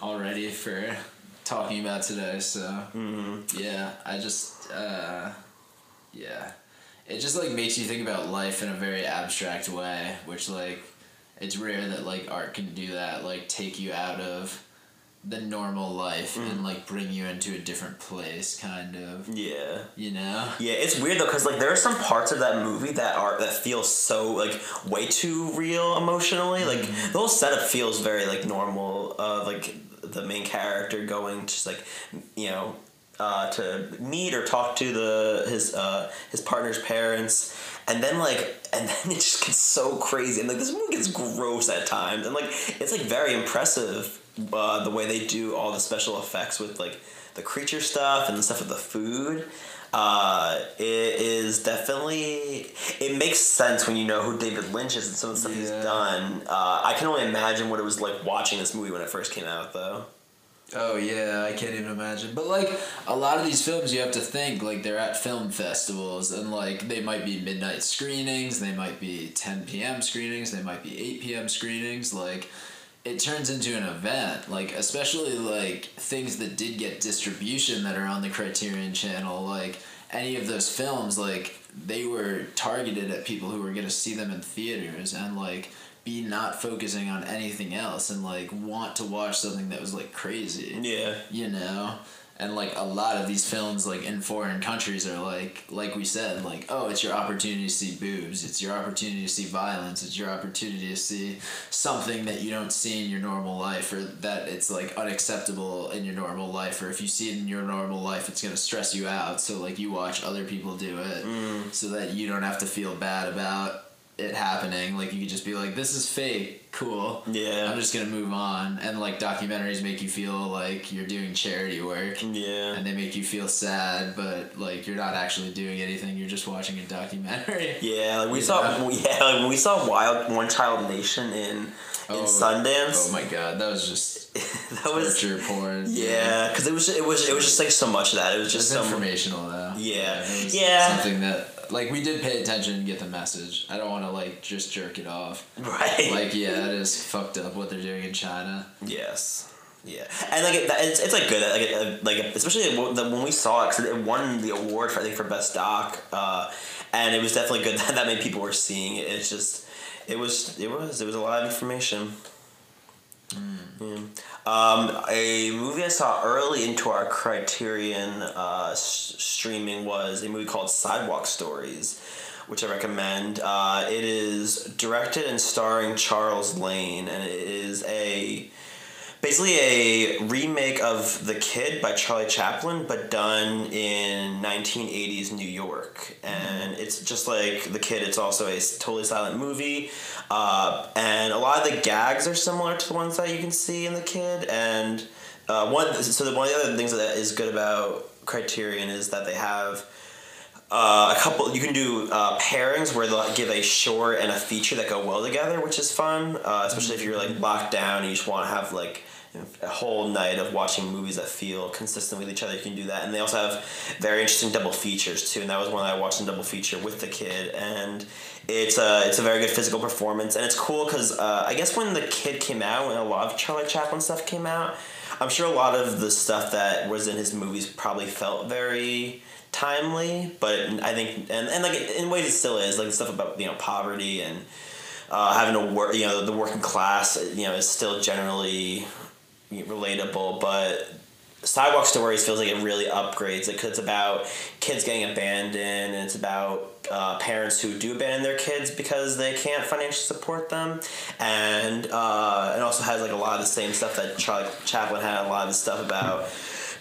already for talking about today. So Mm-hmm. yeah, I just uh, yeah, it just like makes you think about life in a very abstract way, which like it's rare that like art can do that. Like take you out of the normal life and like bring you into a different place, kind of. Yeah. You know. Yeah, it's weird though, cause like there are some parts of that movie that are that feel so like way too real emotionally. Like Mm-hmm. the whole setup feels very like normal. Of like the main character going just like you know uh, to meet or talk to the his uh, his partner's parents, and then like and then it just gets so crazy and like this movie gets gross at times and like it's like very impressive uh, the way they do all the special effects with like the creature stuff and the stuff with the food. Uh, it is definitely it makes sense when you know who David Lynch is and some of the stuff he's done. Uh, I can only imagine what it was like watching this movie when it first came out, though. Oh yeah, I can't even imagine. But like a lot of these films, you have to think like they're at film festivals, and like they might be midnight screenings, they might be ten p.m. screenings, they might be eight p.m. screenings. Like it turns into an event. Like especially like things that did get distribution that are on the Criterion Channel, like any of those films, like they were targeted at people who were gonna see them in theaters, and like be not focusing on anything else and like want to watch something that was like crazy. Yeah. you know? And like a lot of these films like in foreign countries are like like we said like oh it's your opportunity to see boobs. It's your opportunity to see violence. It's your opportunity to see something that you don't see in your normal life or that it's like unacceptable in your normal life or if you see it in your normal life it's going to stress you out. So like you watch other people do it mm. so that you don't have to feel bad about it happening like you could just be like this is fake cool Yeah. I'm just gonna move on. And like documentaries make you feel like you're doing charity work, Yeah. and they make you feel sad, but like you're not actually doing anything. You're just watching a documentary. Yeah, like we You saw. know? Yeah, like when we saw Wild One Child Nation in in Oh, Sundance. Oh my god, that was just that was torture porn. yeah, because it was it was it was just like so much of that. It was Just just so informational though. Yeah. it was Yeah. Something that like we did pay attention and get the message. I don't want to like just jerk it off. right. Like yeah, that is fucked up what they're doing in China. yes. Yeah, and like it, it's, it's like good like it, like especially when we saw it because it won the award for I think for best doc, uh, and it was definitely good that that many people were seeing it. It's just it was it was it was a lot of information. Mm. Yeah. Um, a movie I saw early into our Criterion uh, s- streaming was a movie called Sidewalk Stories, which I recommend. Uh, it is directed and starring Charles Lane, and it is a basically a remake of The Kid by Charlie Chaplin, but done in 1980s New York. And it's just like The Kid, it's also a totally silent movie. Uh, and a lot of the gags are similar to the ones that you can see in The Kid. And uh, one, so one of the other things that is good about Criterion is that they have. Uh, a couple you can do uh, pairings where they'll give a short and a feature that go well together which is fun uh, especially if you're like locked down and you just want to have like a whole night of watching movies that feel consistent with each other. You can do that, and they also have very interesting double features too. And that was one I watched in double feature with the kid, and it's a it's a very good physical performance, and it's cool because uh, I guess when the kid came out, when a lot of Charlie Chaplin stuff came out, I'm sure a lot of the stuff that was in his movies probably felt very timely, but I think and, and like in ways it still is like the stuff about you know poverty and uh, having to work you know the working class you know is still generally relatable, but Sidewalk Stories feels like it really upgrades it because it's about kids getting abandoned and it's about uh, parents who do abandon their kids because they can't financially support them, and uh, it also has like a lot of the same stuff that Charlie Chaplin had. A lot of the stuff about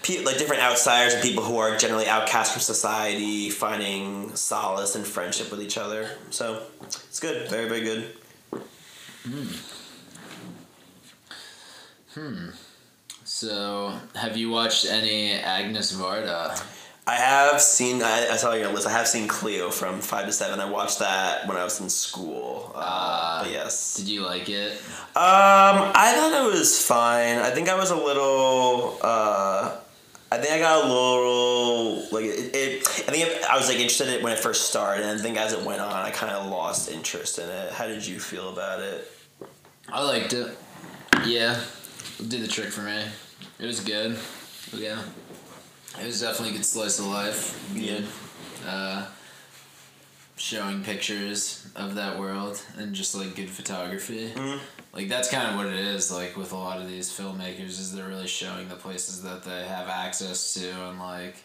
people like different outsiders and people who are generally outcast from society finding solace and friendship with each other. So it's good, very very good. Hmm. Hmm. So, have you watched any Agnes Varda? I have seen. I, I saw your list. I have seen Cleo from Five to Seven. I watched that when I was in school. Uh, uh, but yes. Did you like it? Um, I thought it was fine. I think I was a little. Uh, I think I got a little like it. it I think it, I was like interested in it when it first started, and I think as it went on, I kind of lost interest in it. How did you feel about it? I liked it. Yeah, did the trick for me. It was good. Yeah, it was definitely a good slice of life. Yeah. Uh, showing pictures of that world and just like good photography. Mm-hmm. Like that's kind of what it is. Like with a lot of these filmmakers, is they're really showing the places that they have access to and like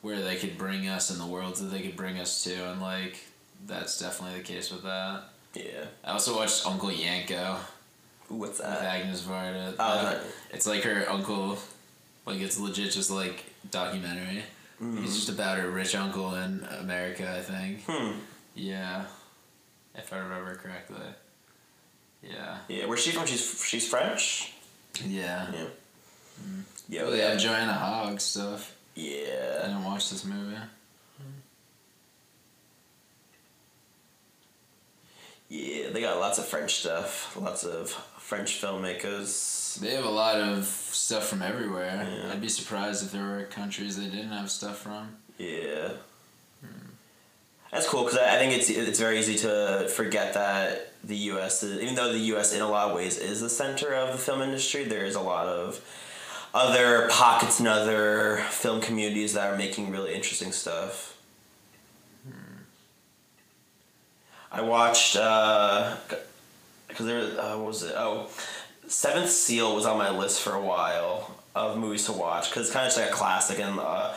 where they could bring us and the worlds that they could bring us to, and like that's definitely the case with that. Yeah. I also watched Uncle Yanco. What's that? With Agnes Varda. Oh, uh, it's like her uncle, like it's legit just like documentary. Mm-hmm. It's just about her rich uncle in America, I think. Hmm. Yeah, if I remember correctly. Yeah. Yeah, where's she from? She's she's French. Yeah. Yeah. Mm. Yeah. Well, they have Joanna Hogg stuff. Yeah. I didn't watch this movie. Yeah, they got lots of French stuff. Lots of French filmmakers. They have a lot of stuff from everywhere. Yeah. I'd be surprised if there were countries they didn't have stuff from. Yeah. Hmm. That's cool because I think it's it's very easy to forget that the U.S. is, even though the U.S. in a lot of ways is the center of the film industry, there is a lot of other pockets and other film communities that are making really interesting stuff. I watched because uh, there uh, what was it? Oh, Seventh Seal was on my list for a while of movies to watch because it's kind of just like a classic and. Uh,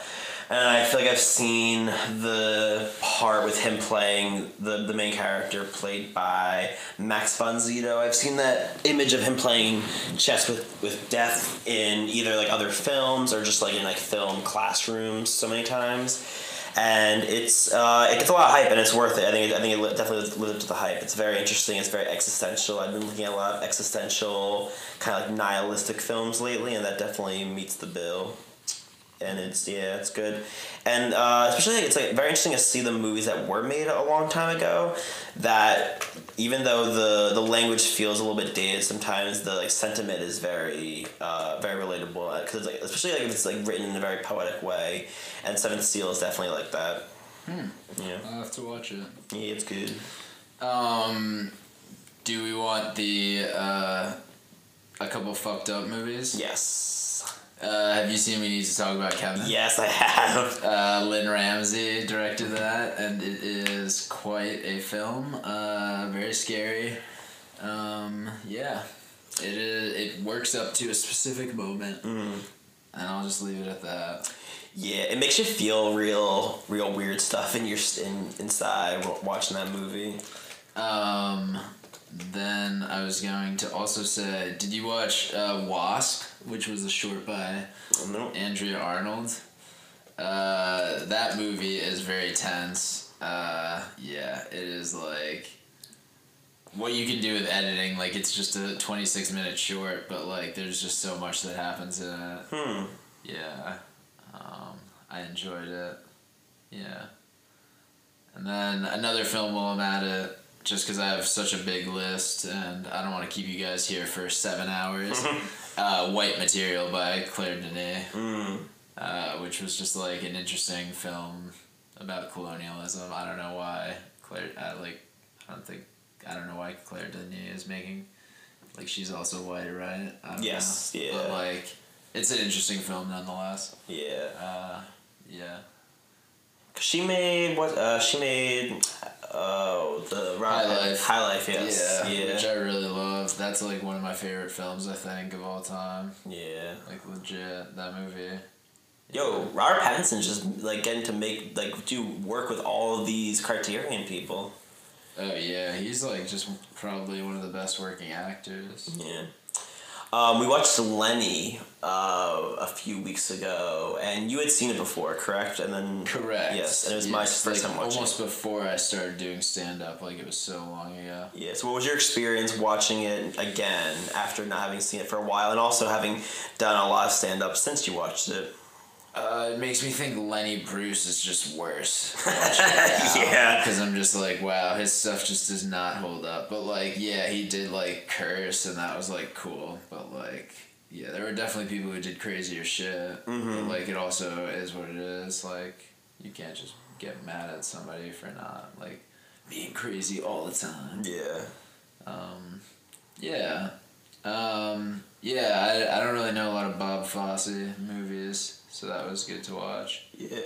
and I feel like I've seen the part with him playing the, the main character played by Max von. I've seen that image of him playing chess with, with death in either like other films or just like in like film classrooms so many times and it's uh, it gets a lot of hype and it's worth it. I think it, I think it definitely lives up to the hype. It's very interesting. It's very existential. I've been looking at a lot of existential kind of like nihilistic films lately, and that definitely meets the bill and it's yeah, it's good, and uh, especially it's like very interesting to see the movies that were made a long time ago. That even though the the language feels a little bit dated sometimes, the like sentiment is very uh, very relatable because like especially like if it's like written in a very poetic way, and Seventh Seal is definitely like that. Hmm. Yeah. I'll have to watch it. Yeah, it's good. Um, do we want the uh, a couple fucked up movies. Yes. Uh, have you seen We Need to Talk About Kevin? Yes, I have. Uh, Lynne Ramsay directed that, and it is quite a film. Uh, very scary. Um, yeah, it is. It works up to a specific moment, Mm. and I'll just leave it at that. Yeah, it makes you feel real, real weird stuff in your in inside watching that movie. Um, then I was going to also say, did you watch uh, Wasp, which was a short by No. Andrea Arnold? Uh, that movie is very tense. Uh, yeah, it is like what you can do with editing. Like it's just a twenty six minute short, but like there's just so much that happens in it. Hmm. Yeah, um, I enjoyed it. Yeah. And then another film while I'm at it, just because I have such a big list and I don't want to keep you guys here for seven hours. uh, White Material by Claire Denis, Mm. uh, which was just like an interesting film about colonialism. I don't know why Claire, I like, I don't think, I don't know why Claire Denis is making, like she's also white, right? Yes, know. yeah. But like, it's an interesting film nonetheless. Yeah. Uh, yeah. She made what? Uh, she made. Oh, the High Life. High Life. Yes. Yeah, Yeah. which I really love. That's like one of my favorite films I think of all time. Yeah. Like legit, that movie. Yo, Robert Pattinson's just like getting to make like do work with all of these Criterion people. Oh yeah, he's like just probably one of the best working actors. Yeah. Um, we watched Lenny uh, a few weeks ago, and you had seen it before, correct? And then Correct. Yes, and it was my first like, time watching. Almost before I started doing stand up, like it was so long ago. Yeah. So, what was your experience watching it again after not having seen it for a while, and also having done a lot of stand up since you watched it? Uh, it makes me think Lenny Bruce is just worse. Yeah. Because I'm just like, wow, his stuff just does not hold up. But like, yeah, he did like curse, and that was like cool. But like, yeah, there were definitely people who did crazier shit. Mhm. But like, it also is what it is. Like, you can't just get mad at somebody for not like being crazy all the time. Yeah. Um, yeah. Um, yeah, I, I don't really know a lot of Bob Fosse movies, so that was good to watch. Yeah,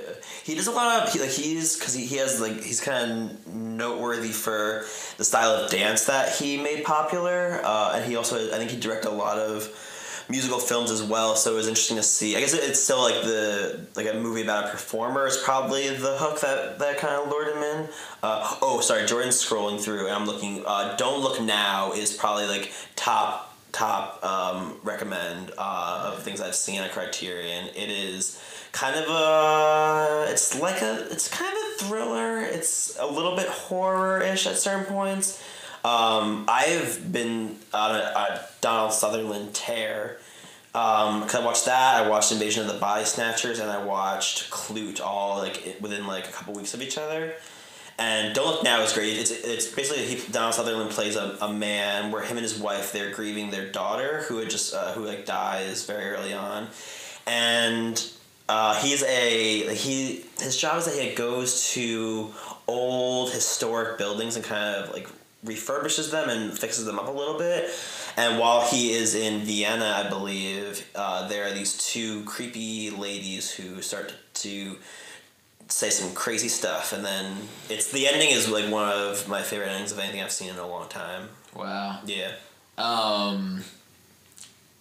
he does a lot of he, like he's because he, he has like he's kind of noteworthy for the style of dance that he made popular, uh, and he also I think he directed a lot of musical films as well. So it was interesting to see. I guess it, it's still like the like a movie about a performer is probably the hook that that kind of lured him in. Uh, oh, sorry, Jordan's scrolling through and I'm looking. Uh, Don't look now is probably like top top um, recommend uh, of things I've seen on Criterion. It is kind of a it's like a it's kind of a thriller. It's a little bit horror ish at certain points. Um, I've been on a, a Donald Sutherland tear. Um, cause I watched that. I watched Invasion of the Body Snatchers, and I watched Klute all like within like a couple weeks of each other. And Don't Look Now is great. It's it's basically he, Donald Sutherland plays a, a man where him and his wife they're grieving their daughter who had just uh, who like dies very early on, and uh, he's a he his job is that he goes to old historic buildings and kind of like refurbishes them and fixes them up a little bit. And while he is in Vienna, I believe uh, there are these two creepy ladies who start to say some crazy stuff, and then it's the ending is like one of my favorite endings of anything I've seen in a long time. Wow. Yeah. Um,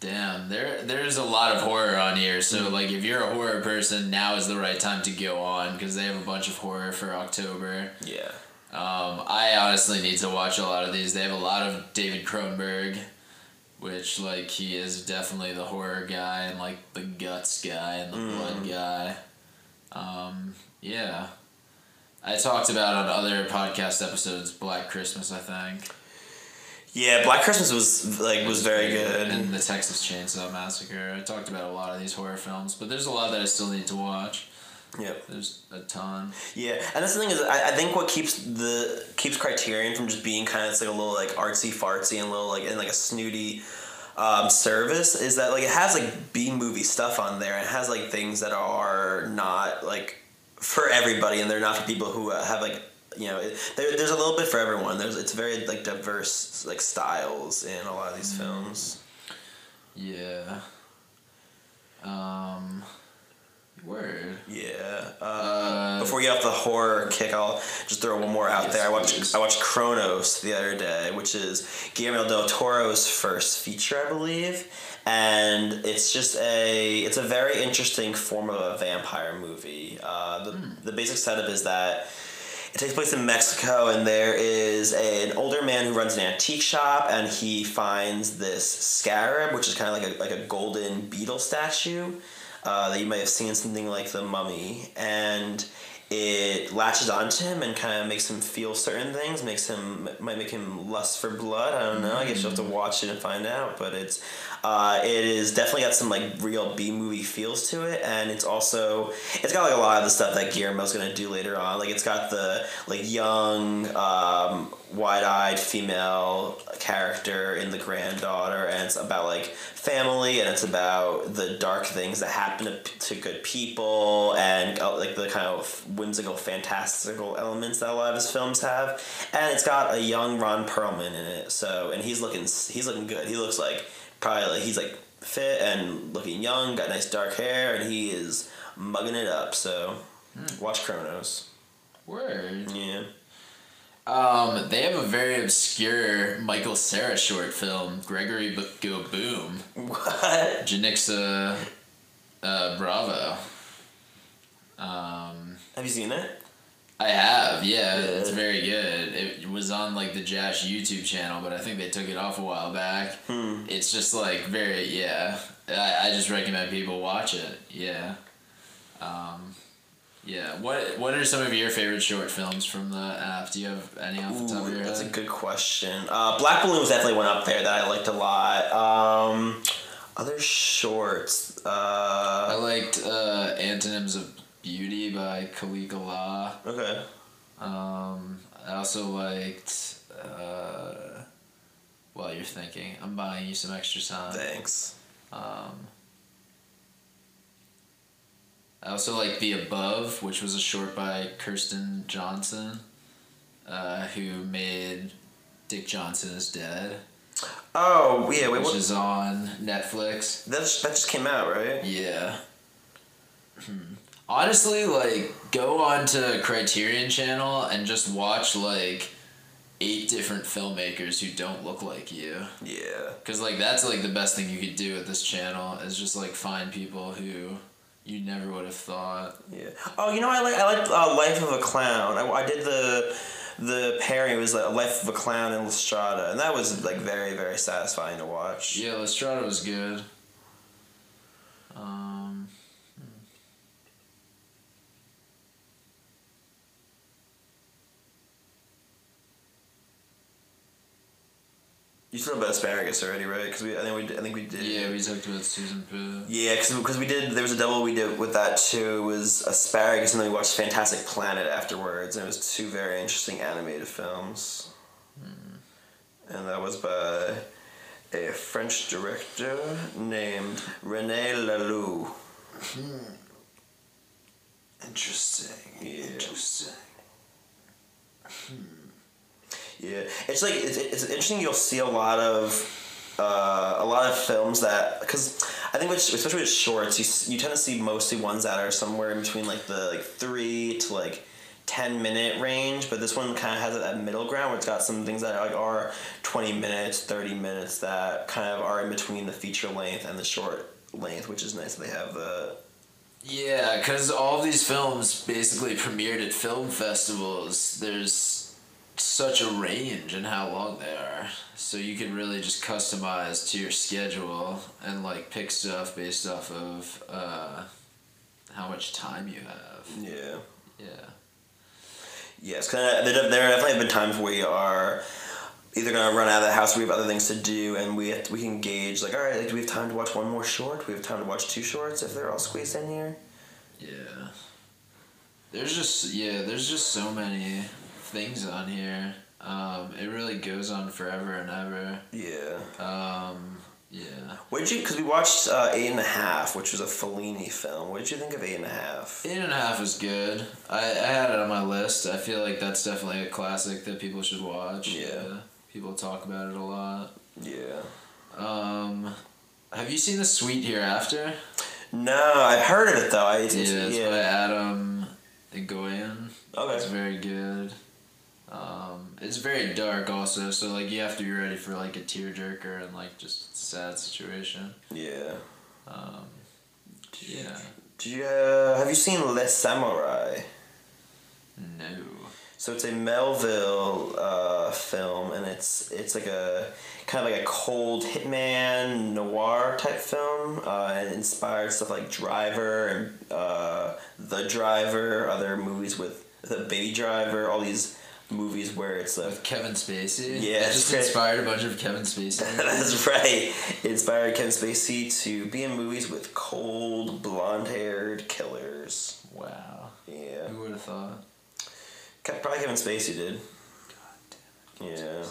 damn, there there's a lot of horror on here. So like, if you're a horror person, now is the right time to go on because they have a bunch of horror for October. Yeah. Um, I honestly need to watch a lot of these. They have a lot of David Cronenberg, which like he is definitely the horror guy and like the guts guy and the blood guy. Um, yeah. I talked about on other podcast episodes Black Christmas, I think. Yeah, Black Christmas was like was very good. And the Texas Chainsaw Massacre. I talked about a lot of these horror films, but there's a lot that I still need to watch. Yep. There's a ton. Yeah, and that's the thing is, I, I think what keeps the keeps Criterion from just being kind of it's like a little like artsy fartsy and a little like and like a snooty um, service is that like it has like B movie stuff on there. It has like things that are not like for everybody, and they're not for people who uh, have like you know it, there, there's a little bit for everyone. There's it's very like diverse like styles in a lot of these films. Yeah. Um. Word. Yeah. Uh, Uh, before we get off the horror kick, I'll just throw one more out Yes, there. I watched please. I watched Cronos the other day, which is Guillermo del Toro's first feature, I believe, and it's just a it's a very interesting form of a vampire movie. Uh, the the basic setup is that. It takes place in Mexico, and there is a, an older man who runs an antique shop, and he finds this scarab, which is kind of like a like a golden beetle statue uh, that you may have seen in something like The Mummy, and it latches onto him and kind of makes him feel certain things, makes him might make him lust for blood. I don't know. I guess you'll have to watch it and find out. But it's uh, it is definitely got some like real B movie feels to it, and it's also it's got like a lot of the stuff that Guillermo's gonna do later on. Like it's got the like young, um, wide eyed female character in the granddaughter, and it's about like family, and it's about the dark things that happen to, to good people, and uh, like the kind of whimsical, fantastical elements that a lot of his films have. And it's got a young Ron Perlman in it, so and he's looking he's looking good. He looks like probably like he's like fit and looking young, got nice dark hair, and he is mugging it up. So watch Cronos. Word. Yeah. Um, they have a very obscure Michael Cera short film, Gregory B- Go Boom, What? Janicza uh, Bravo. Um, Have you seen it? I have, yeah, it's very good. It was on like the Jash YouTube channel, but I think they took it off a while back. Hmm. It's just like very, yeah. I, I just recommend people watch it. Yeah. Um, yeah. What What are some of your favorite short films from the app? Do you have any off the top of your that's a good question. Uh, Black Balloon was definitely one up there that I liked a lot. Um, other shorts. I Uh, liked uh, Antonyms of Beauty by Khalik Allah. okay. Um, I also liked. Uh, while you're thinking, I'm buying you some extra time. Thanks. Um, I also like The Above, which was a short by Kirsten Johnson, uh, who made Dick Johnson is Dead, Oh yeah, wait. which What? is on Netflix. That just, that just came out, right? Yeah. Honestly, like, go on to Criterion Channel and just watch, like, eight different filmmakers who don't look like you. Yeah. Because, like, that's, like, the best thing you could do with this channel is just, like, find people who you never would have thought. Yeah. Oh, you know, I like I like uh, Life of a Clown. I, I did the the pairing. It was like Life of a Clown and La Strada, and that was like very very satisfying to watch. Yeah, La Strada was good. Um, You talked about asparagus already, right? Because we I think we did, I think we did. yeah, we talked about Susan Pitt. Yeah, because we did. There was a double we did with that too. It was asparagus, and then we watched Fantastic Planet afterwards, and it was two very interesting animated films. Hmm. And that was by a French director named Rene Laloux. Hmm. Interesting. Yeah. Interesting. Hmm. Yeah, it's like it's, it's interesting. You'll see a lot of uh, a lot of films that because I think with, especially with shorts, you you tend to see mostly ones that are somewhere in between like the like three to like. 10 minute range but this one kind of has that middle ground where it's got some things that like are 20 minutes 30 minutes that kind of are in between the feature length and the short length which is nice they have the Yeah, because all these films basically premiered at film festivals. There's such a range in how long they are. So you can really just customize to your schedule and like pick stuff based off of uh, how much time you have. yeah Yeah. Yes, because there, there definitely have been times where we are either gonna run out of the house, we have other things to do, and we have we can gauge like, all right, like, do we have time to watch one more short? Do we have time to watch two shorts if they're all squeezed in here? Yeah. There's just yeah, there's just so many things on here. Um, it really goes on forever and ever. Yeah. Um, yeah. What did you? Because we watched uh, Eight and a Half, which was a Fellini film. What did you think of Eight and a Half? Eight and a half is good. I, I had it on my list. I feel like that's definitely a classic that people should watch. Yeah. People talk about it a lot. Yeah. Um, Have you seen The Sweet Hereafter? No, I've heard of it though. I, Yeah, it's yeah. by Atom Egoyan. Okay. It's very good. Um, it's very dark also, so like you have to be ready for like a tearjerker and like just sad situation. Yeah. Um, yeah. Do you uh, have you seen Le Samouraï? No. So it's a Melville uh, film, and it's it's like a kind of like a cold hitman noir type film, uh, and inspired stuff like Driver and uh, The Driver, other movies with the Baby Driver, all these movies where it's like With Kevin Spacey. Yeah, It just great. inspired a bunch of Kevin Spacey. That's right. It inspired Kevin Spacey to be in movies with cold, blonde-haired killers. wow. Yeah, Who would have thought? Probably Kevin Spacey did. God. Yeah,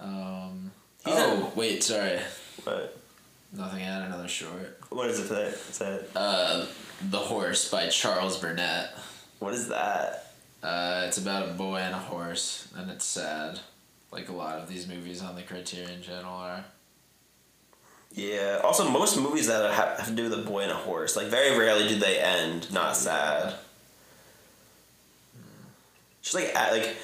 Um. He's oh wait, sorry. What? Nothing. Had another short. what is it that? Is that Uh, The Horse by Charles Burnett. what is that? Uh, it's about a boy and a horse, and it's sad. Like a lot of these movies on the Criterion Channel are. Yeah. Also, most movies that have, have to do with a boy and a horse, like very rarely do they end not sad. Just like like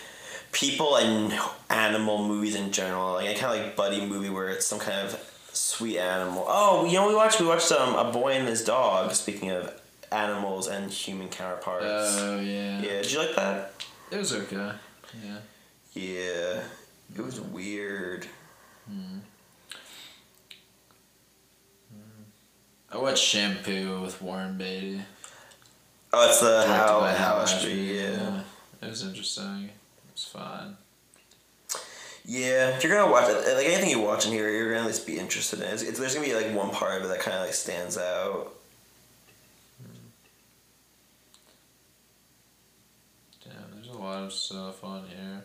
people and animal movies in general, like a kind of like buddy movie where it's some kind of sweet animal. Oh, you know we watched? We watched um a boy and his dog. Speaking of animals and human counterparts. Oh yeah. yeah. Did you like that? It was okay. Yeah. Yeah. It was weird. Hmm. I watched Shampoo with Warren Beatty. Oh, it's the Hal Hal Ashby. Ashby, Yeah. It was interesting. It was fun. Yeah, if you're gonna watch it, like anything you watch in here, you're gonna at least be interested in. it. It's, it's, there's gonna be like one part of it that kind of like stands out. Lot of stuff on here.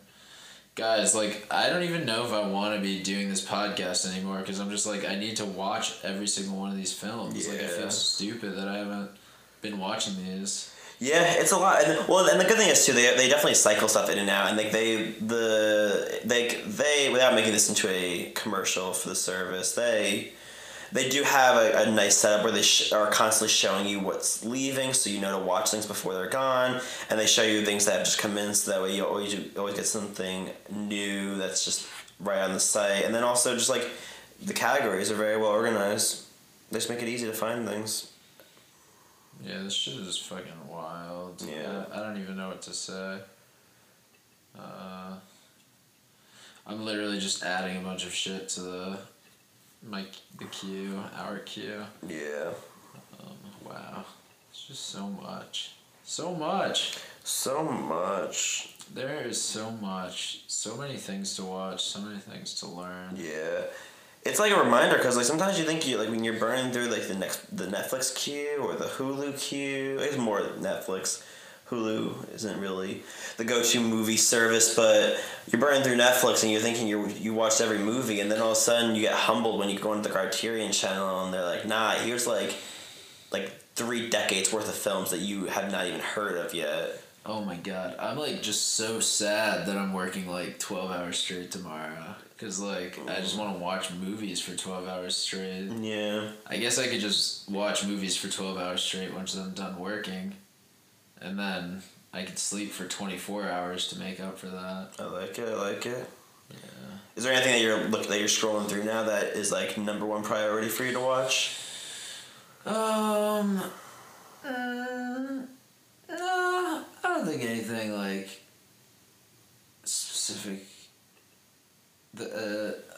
Guys, like, I don't even know if I want to be doing this podcast anymore because I'm just like, I need to watch every single one of these films. Like, I Yeah. feel stupid that I haven't been watching these. Yeah, it's a lot. And well, and the good thing is too, they, they definitely cycle stuff in and out, and like they the they they without making this into a commercial for the service, they they do have a, a nice setup where they sh- are constantly showing you what's leaving, so you know to watch things before they're gone, and they show you things that have just come in, so that way you always you always get something new that's just right on the site, and then also just like the categories are very well organized. They just make it easy to find things. Yeah, this shit is fucking wild. Yeah. I, I don't even know what to say. Uh, I'm literally just adding a bunch of shit to the my the queue, our queue. Yeah. Um, wow, it's just so much, so much. So much. There is so much, so many things to watch, so many things to learn. Yeah, it's like a reminder because like sometimes you think you like when you're burning through like the next the Netflix queue or the Hulu queue. It's more Netflix. Hulu isn't really the go-to movie service, but you're burning through Netflix and you're thinking you you watched every movie, and then all of a sudden you get humbled when you go into the Criterion Channel and they're like, "Nah, here's like like three decades worth of films that you have not even heard of yet." Oh my god, I'm like just so sad that I'm working like 12 hours straight tomorrow. Cause like I just want to watch movies for 12 hours straight. Yeah. I guess I could just watch movies for 12 hours straight once I'm done working. And then I could sleep for 24 hours to make up for that. I like it. I like it. Yeah. Is there anything that you're look that you're scrolling through now that is like number one priority for you to watch? Um. mm, no, I don't think anything like specific that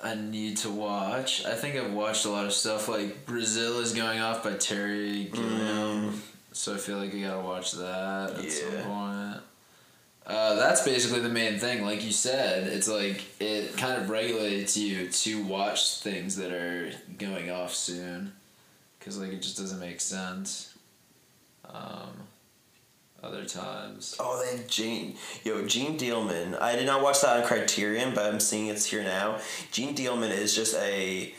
uh, I need to watch. I think I've watched a lot of stuff like Brazil is going off by Terry Gilliam, so I feel like I gotta watch that at some point. Uh, that's basically the main thing. Like you said, it's like it kind of regulates you to watch things that are going off soon, because like it just doesn't make sense. Um, other times. Oh, they have Gene. Yo, Jeanne Dielman. I did not watch that on Criterion, but I'm seeing it's here now. Jeanne Dielman is just a.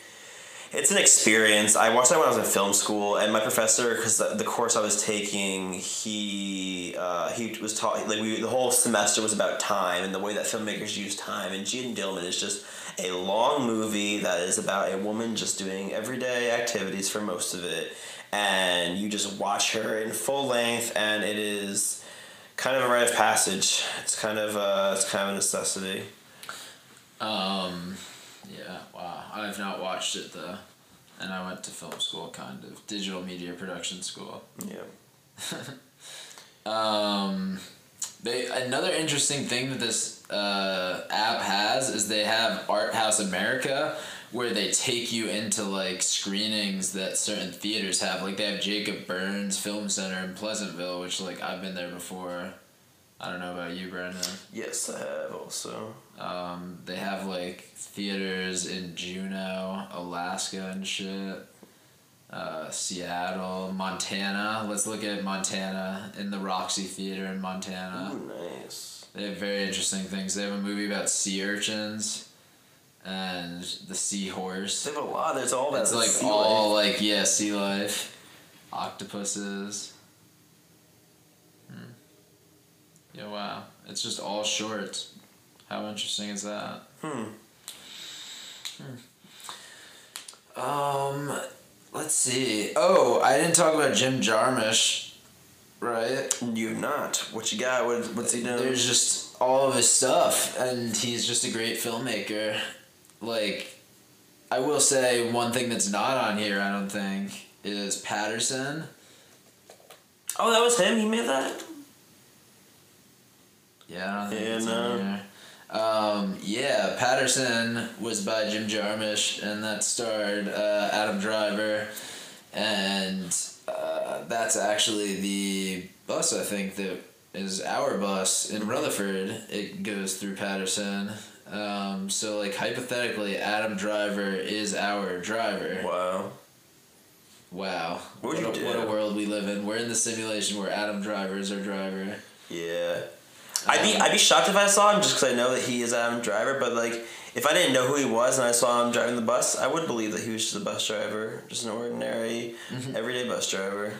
It's an experience. I watched that when I was in film school, and my professor, because the, course I was taking, he uh, he was taught like we the whole semester was about time and the way that filmmakers use time. And Jeanne Dielman is just a long movie that is about a woman just doing everyday activities for most of it, and you just watch her in full length, and it is kind of a rite of passage. It's kind of uh, it's kind of a necessity. Um, wow. I have not watched it though. And I went to film school, kind of. Digital media production school. Yeah. Um, they another interesting thing that this uh, app has is they have Art House America where they take you into like screenings that certain theaters have. Like they have Jacob Burns Film Center in Pleasantville, which like I've been there before. I don't know about you, Brendan. Yes, I have also. Um, they have like theaters in Juneau, Alaska, and shit. Uh, Seattle, Montana. Let's look at Montana in the Roxy Theater in Montana. Ooh, nice. They have very interesting things. They have a movie about sea urchins and the seahorse. They have a lot. There's all that. It's like all life. like yeah, sea life, octopuses. Hmm. Yeah, wow. It's just all shorts. How interesting is that? Hmm. Um, let's see. Oh, I didn't talk about Jim Jarmusch, right? You not. What you got? What, what's he doing? There's just all of his stuff, and he's just a great filmmaker. Like, I will say one thing that's not on here. I don't think is Paterson. oh, that was him. He made that. Yeah, I don't think Yeah, it's no. on here. Um, yeah, Paterson was by Jim Jarmusch, and that starred uh, Adam Driver, and uh, that's actually the bus I think that is our bus in Rutherford. It goes through Paterson. Um, so like hypothetically, Adam Driver is our driver. Wow. Wow, What would what, a, what a world we live in. We're in the simulation where Adam Driver is our driver. Yeah. I'd be I'd be shocked if I saw him just because I know that he is Adam Driver. But like, if I didn't know who he was and I saw him driving the bus, I would believe that he was just a bus driver, just an ordinary, Mm-hmm. everyday bus driver.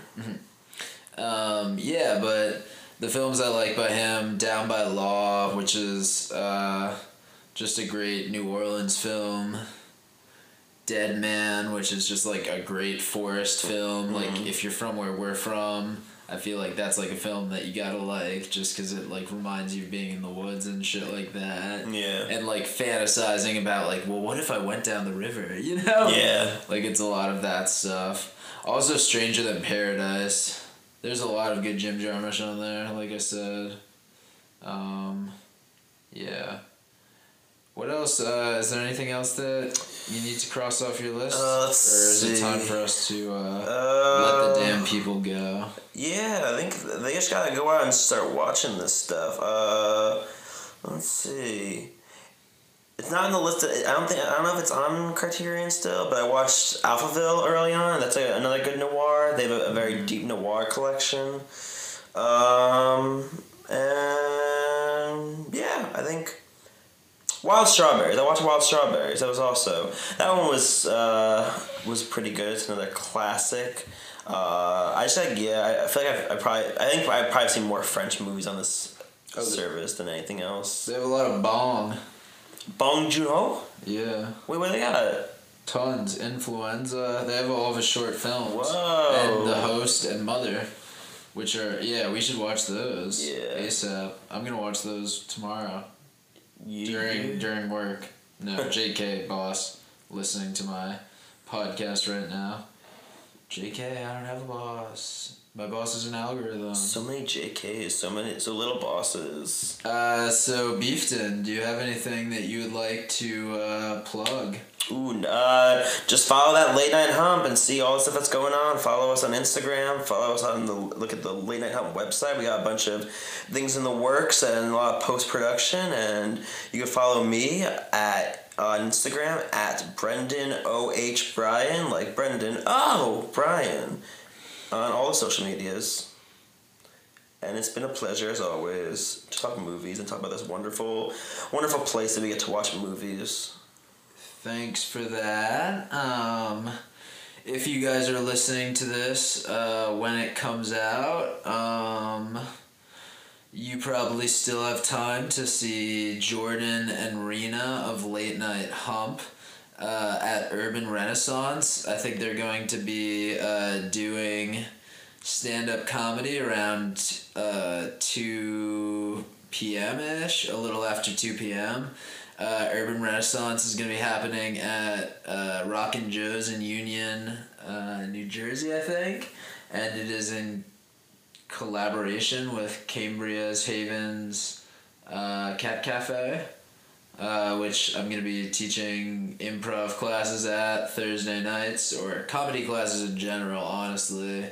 Um, yeah, but the films I like by him, Down by Law, which is uh, just a great New Orleans film. Dead Man, which is just like a great forest film. Like if you're from where we're from, I feel like that's like a film that you gotta like, just because it like reminds you of being in the woods and shit like that. Yeah. And like fantasizing about like, well, what if I went down the river? You know? Yeah. Like it's a lot of that stuff. Also, Stranger Than Paradise. There's a lot of good Jim Jarmusch on there. Like I said. Um, yeah. What else? Uh, is there anything else that you need to cross off your list, Uh, let's or is it time for us to uh, Uh, let the damn people go? Yeah, I think they just gotta go out and start watching this stuff. Uh, let's see. It's not on the list. Of, I don't think I don't know if it's on Criterion still, but I watched Alphaville early on. That's a, another good noir. They have a, a very deep noir collection. Um, and yeah, I think Wild Strawberries. I watched Wild Strawberries. That was also that one was uh, was pretty good. It's another classic. Uh, I just like yeah. I, feel like I've, I probably I think I've probably seen more French movies on this Oh, service than anything else. They have a lot of Bong. Bong Joon Ho. Yeah. Wait, what do they got? Tons. Influenza. They have all of his short films. Whoa. And The Host and Mother, which are yeah, we should watch those. Yeah. ASAP. I'm gonna watch those tomorrow You- during during work. No, JK boss, listening to my podcast right now. JK, I don't have a boss. My boss is an algorithm. So many JKs, so many, so little bosses. Uh, so Beefton, do you have anything that you would like to uh, plug? Ooh, uh, just follow that late night hump and see all the stuff that's going on. Follow us on Instagram. Follow us on the look at the late night hump website. We got a bunch of things in the works and a lot of post production. And you can follow me at on Instagram at Brendan O H Bryan, like Brendan Oh Brian, on all the social medias. And it's been a pleasure as always to talk movies and talk about this wonderful, wonderful place that we get to watch movies. thanks for that. Um, if you guys are listening to this uh, when it comes out, um, you probably still have time to see Jordan and Rena of Late Night Hump uh, at Urban Renaissance. I think they're going to be uh, doing stand up comedy around uh, 2 p.m. ish, a little after 2 p.m. Uh, Urban Renaissance is going to be happening at uh, Rockin' Joe's in Union, uh, New Jersey, I think. And it is in collaboration with Cambria's Havens uh, Cat Cafe, uh, which I'm going to be teaching improv classes at Thursday nights or comedy classes in general, honestly.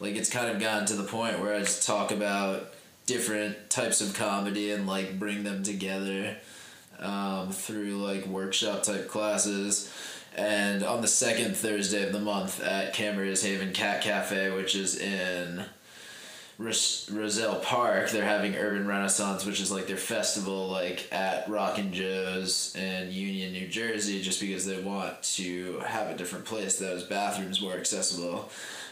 Like, it's kind of gotten to the point where I just talk about different types of comedy and like bring them together um, through like workshop type classes. And on the second Thursday of the month at Cambria's Haven Cat Cafe, which is in Ros- Roselle Park, they're having Urban Renaissance, which is like their festival, like at Rockin' Joe's in Union, New Jersey, just because they want to have a different place that has bathrooms more accessible.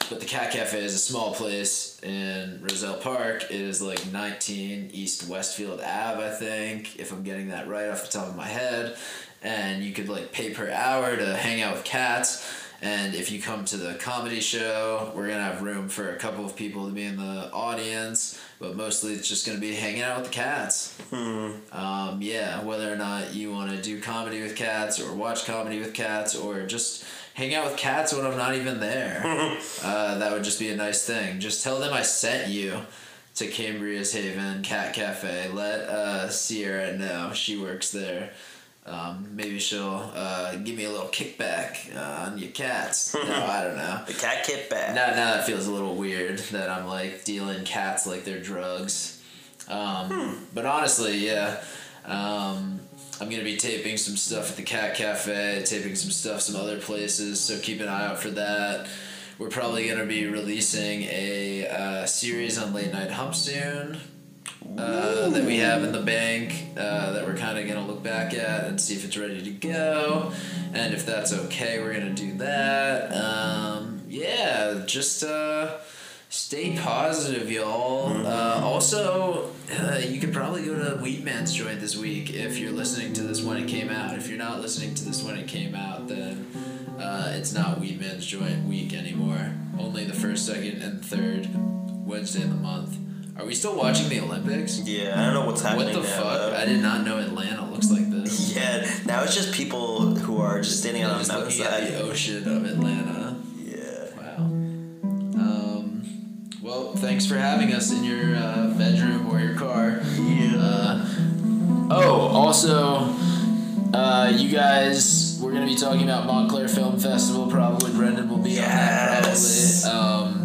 But the Cat Cafe is a small place in Roselle Park. It is like 19 East Westfield Ave, I think, if I'm getting that right off the top of my head. And you could like pay per hour to hang out with cats. And if you come to the comedy show, we're gonna have room for a couple of people to be in the audience, but mostly it's just gonna be hanging out with the cats. Um, yeah, whether or not you want to do comedy with cats or watch comedy with cats or just hang out with cats when I'm not even there, uh, that would just be a nice thing. Just tell them I sent you to Cambria's Haven Cat Cafe. Let uh, Sierra know she works there. Um, maybe she'll uh, give me a little kickback uh, on your cats. no, I don't know. The cat kit back. Now, now that feels a little weird that I'm like dealing cats like they're drugs. Um, But honestly, yeah. Um, I'm gonna be taping some stuff at the Cat Cafe, taping some stuff some other places, so keep an eye out for that. We're probably gonna be releasing a uh, series on late night hump soon. Uh, that we have in the bank uh, that we're kind of going to look back at and see if it's ready to go. And if that's okay, we're going to do that. Um, yeah, just uh, stay positive, y'all. Uh, also, uh, you could probably go to Weedman's joint this week if you're listening to this when it came out. If you're not listening to this when it came out, then uh, it's not Weedman's joint week anymore. Only the first, second, and third Wednesday in the month. Are we still watching the Olympics? Yeah, I don't know what's happening What the now, fuck? though. I did not know Atlanta looks like this. Yeah, now it's just people who are just standing on a Just looking mountainside. at the ocean of Atlanta. Yeah. Wow. Um, well, thanks for having us in your uh, bedroom or your car. Yeah. Uh, oh, also, uh, you guys, we're gonna be talking about Montclair Film Festival. Probably Brendan will be Yes. on that. Probably. Um,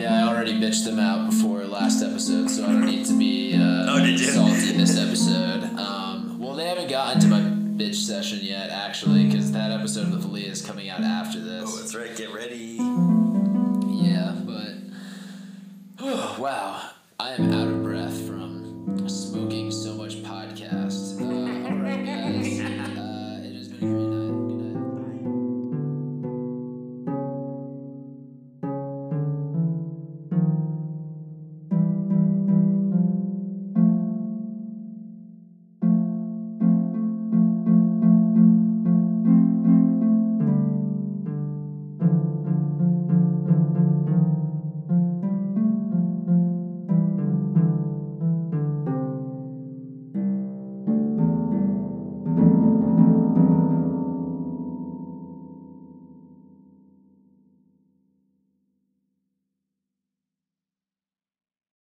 yeah, I already bitched them out before last episode, so I don't need to be uh, oh, did you? salty this episode. Um, well, they haven't gotten to my bitch session yet, actually, because that episode of the Valia is coming out after this. Oh, that's right. Get ready. Yeah, but wow, I am. Out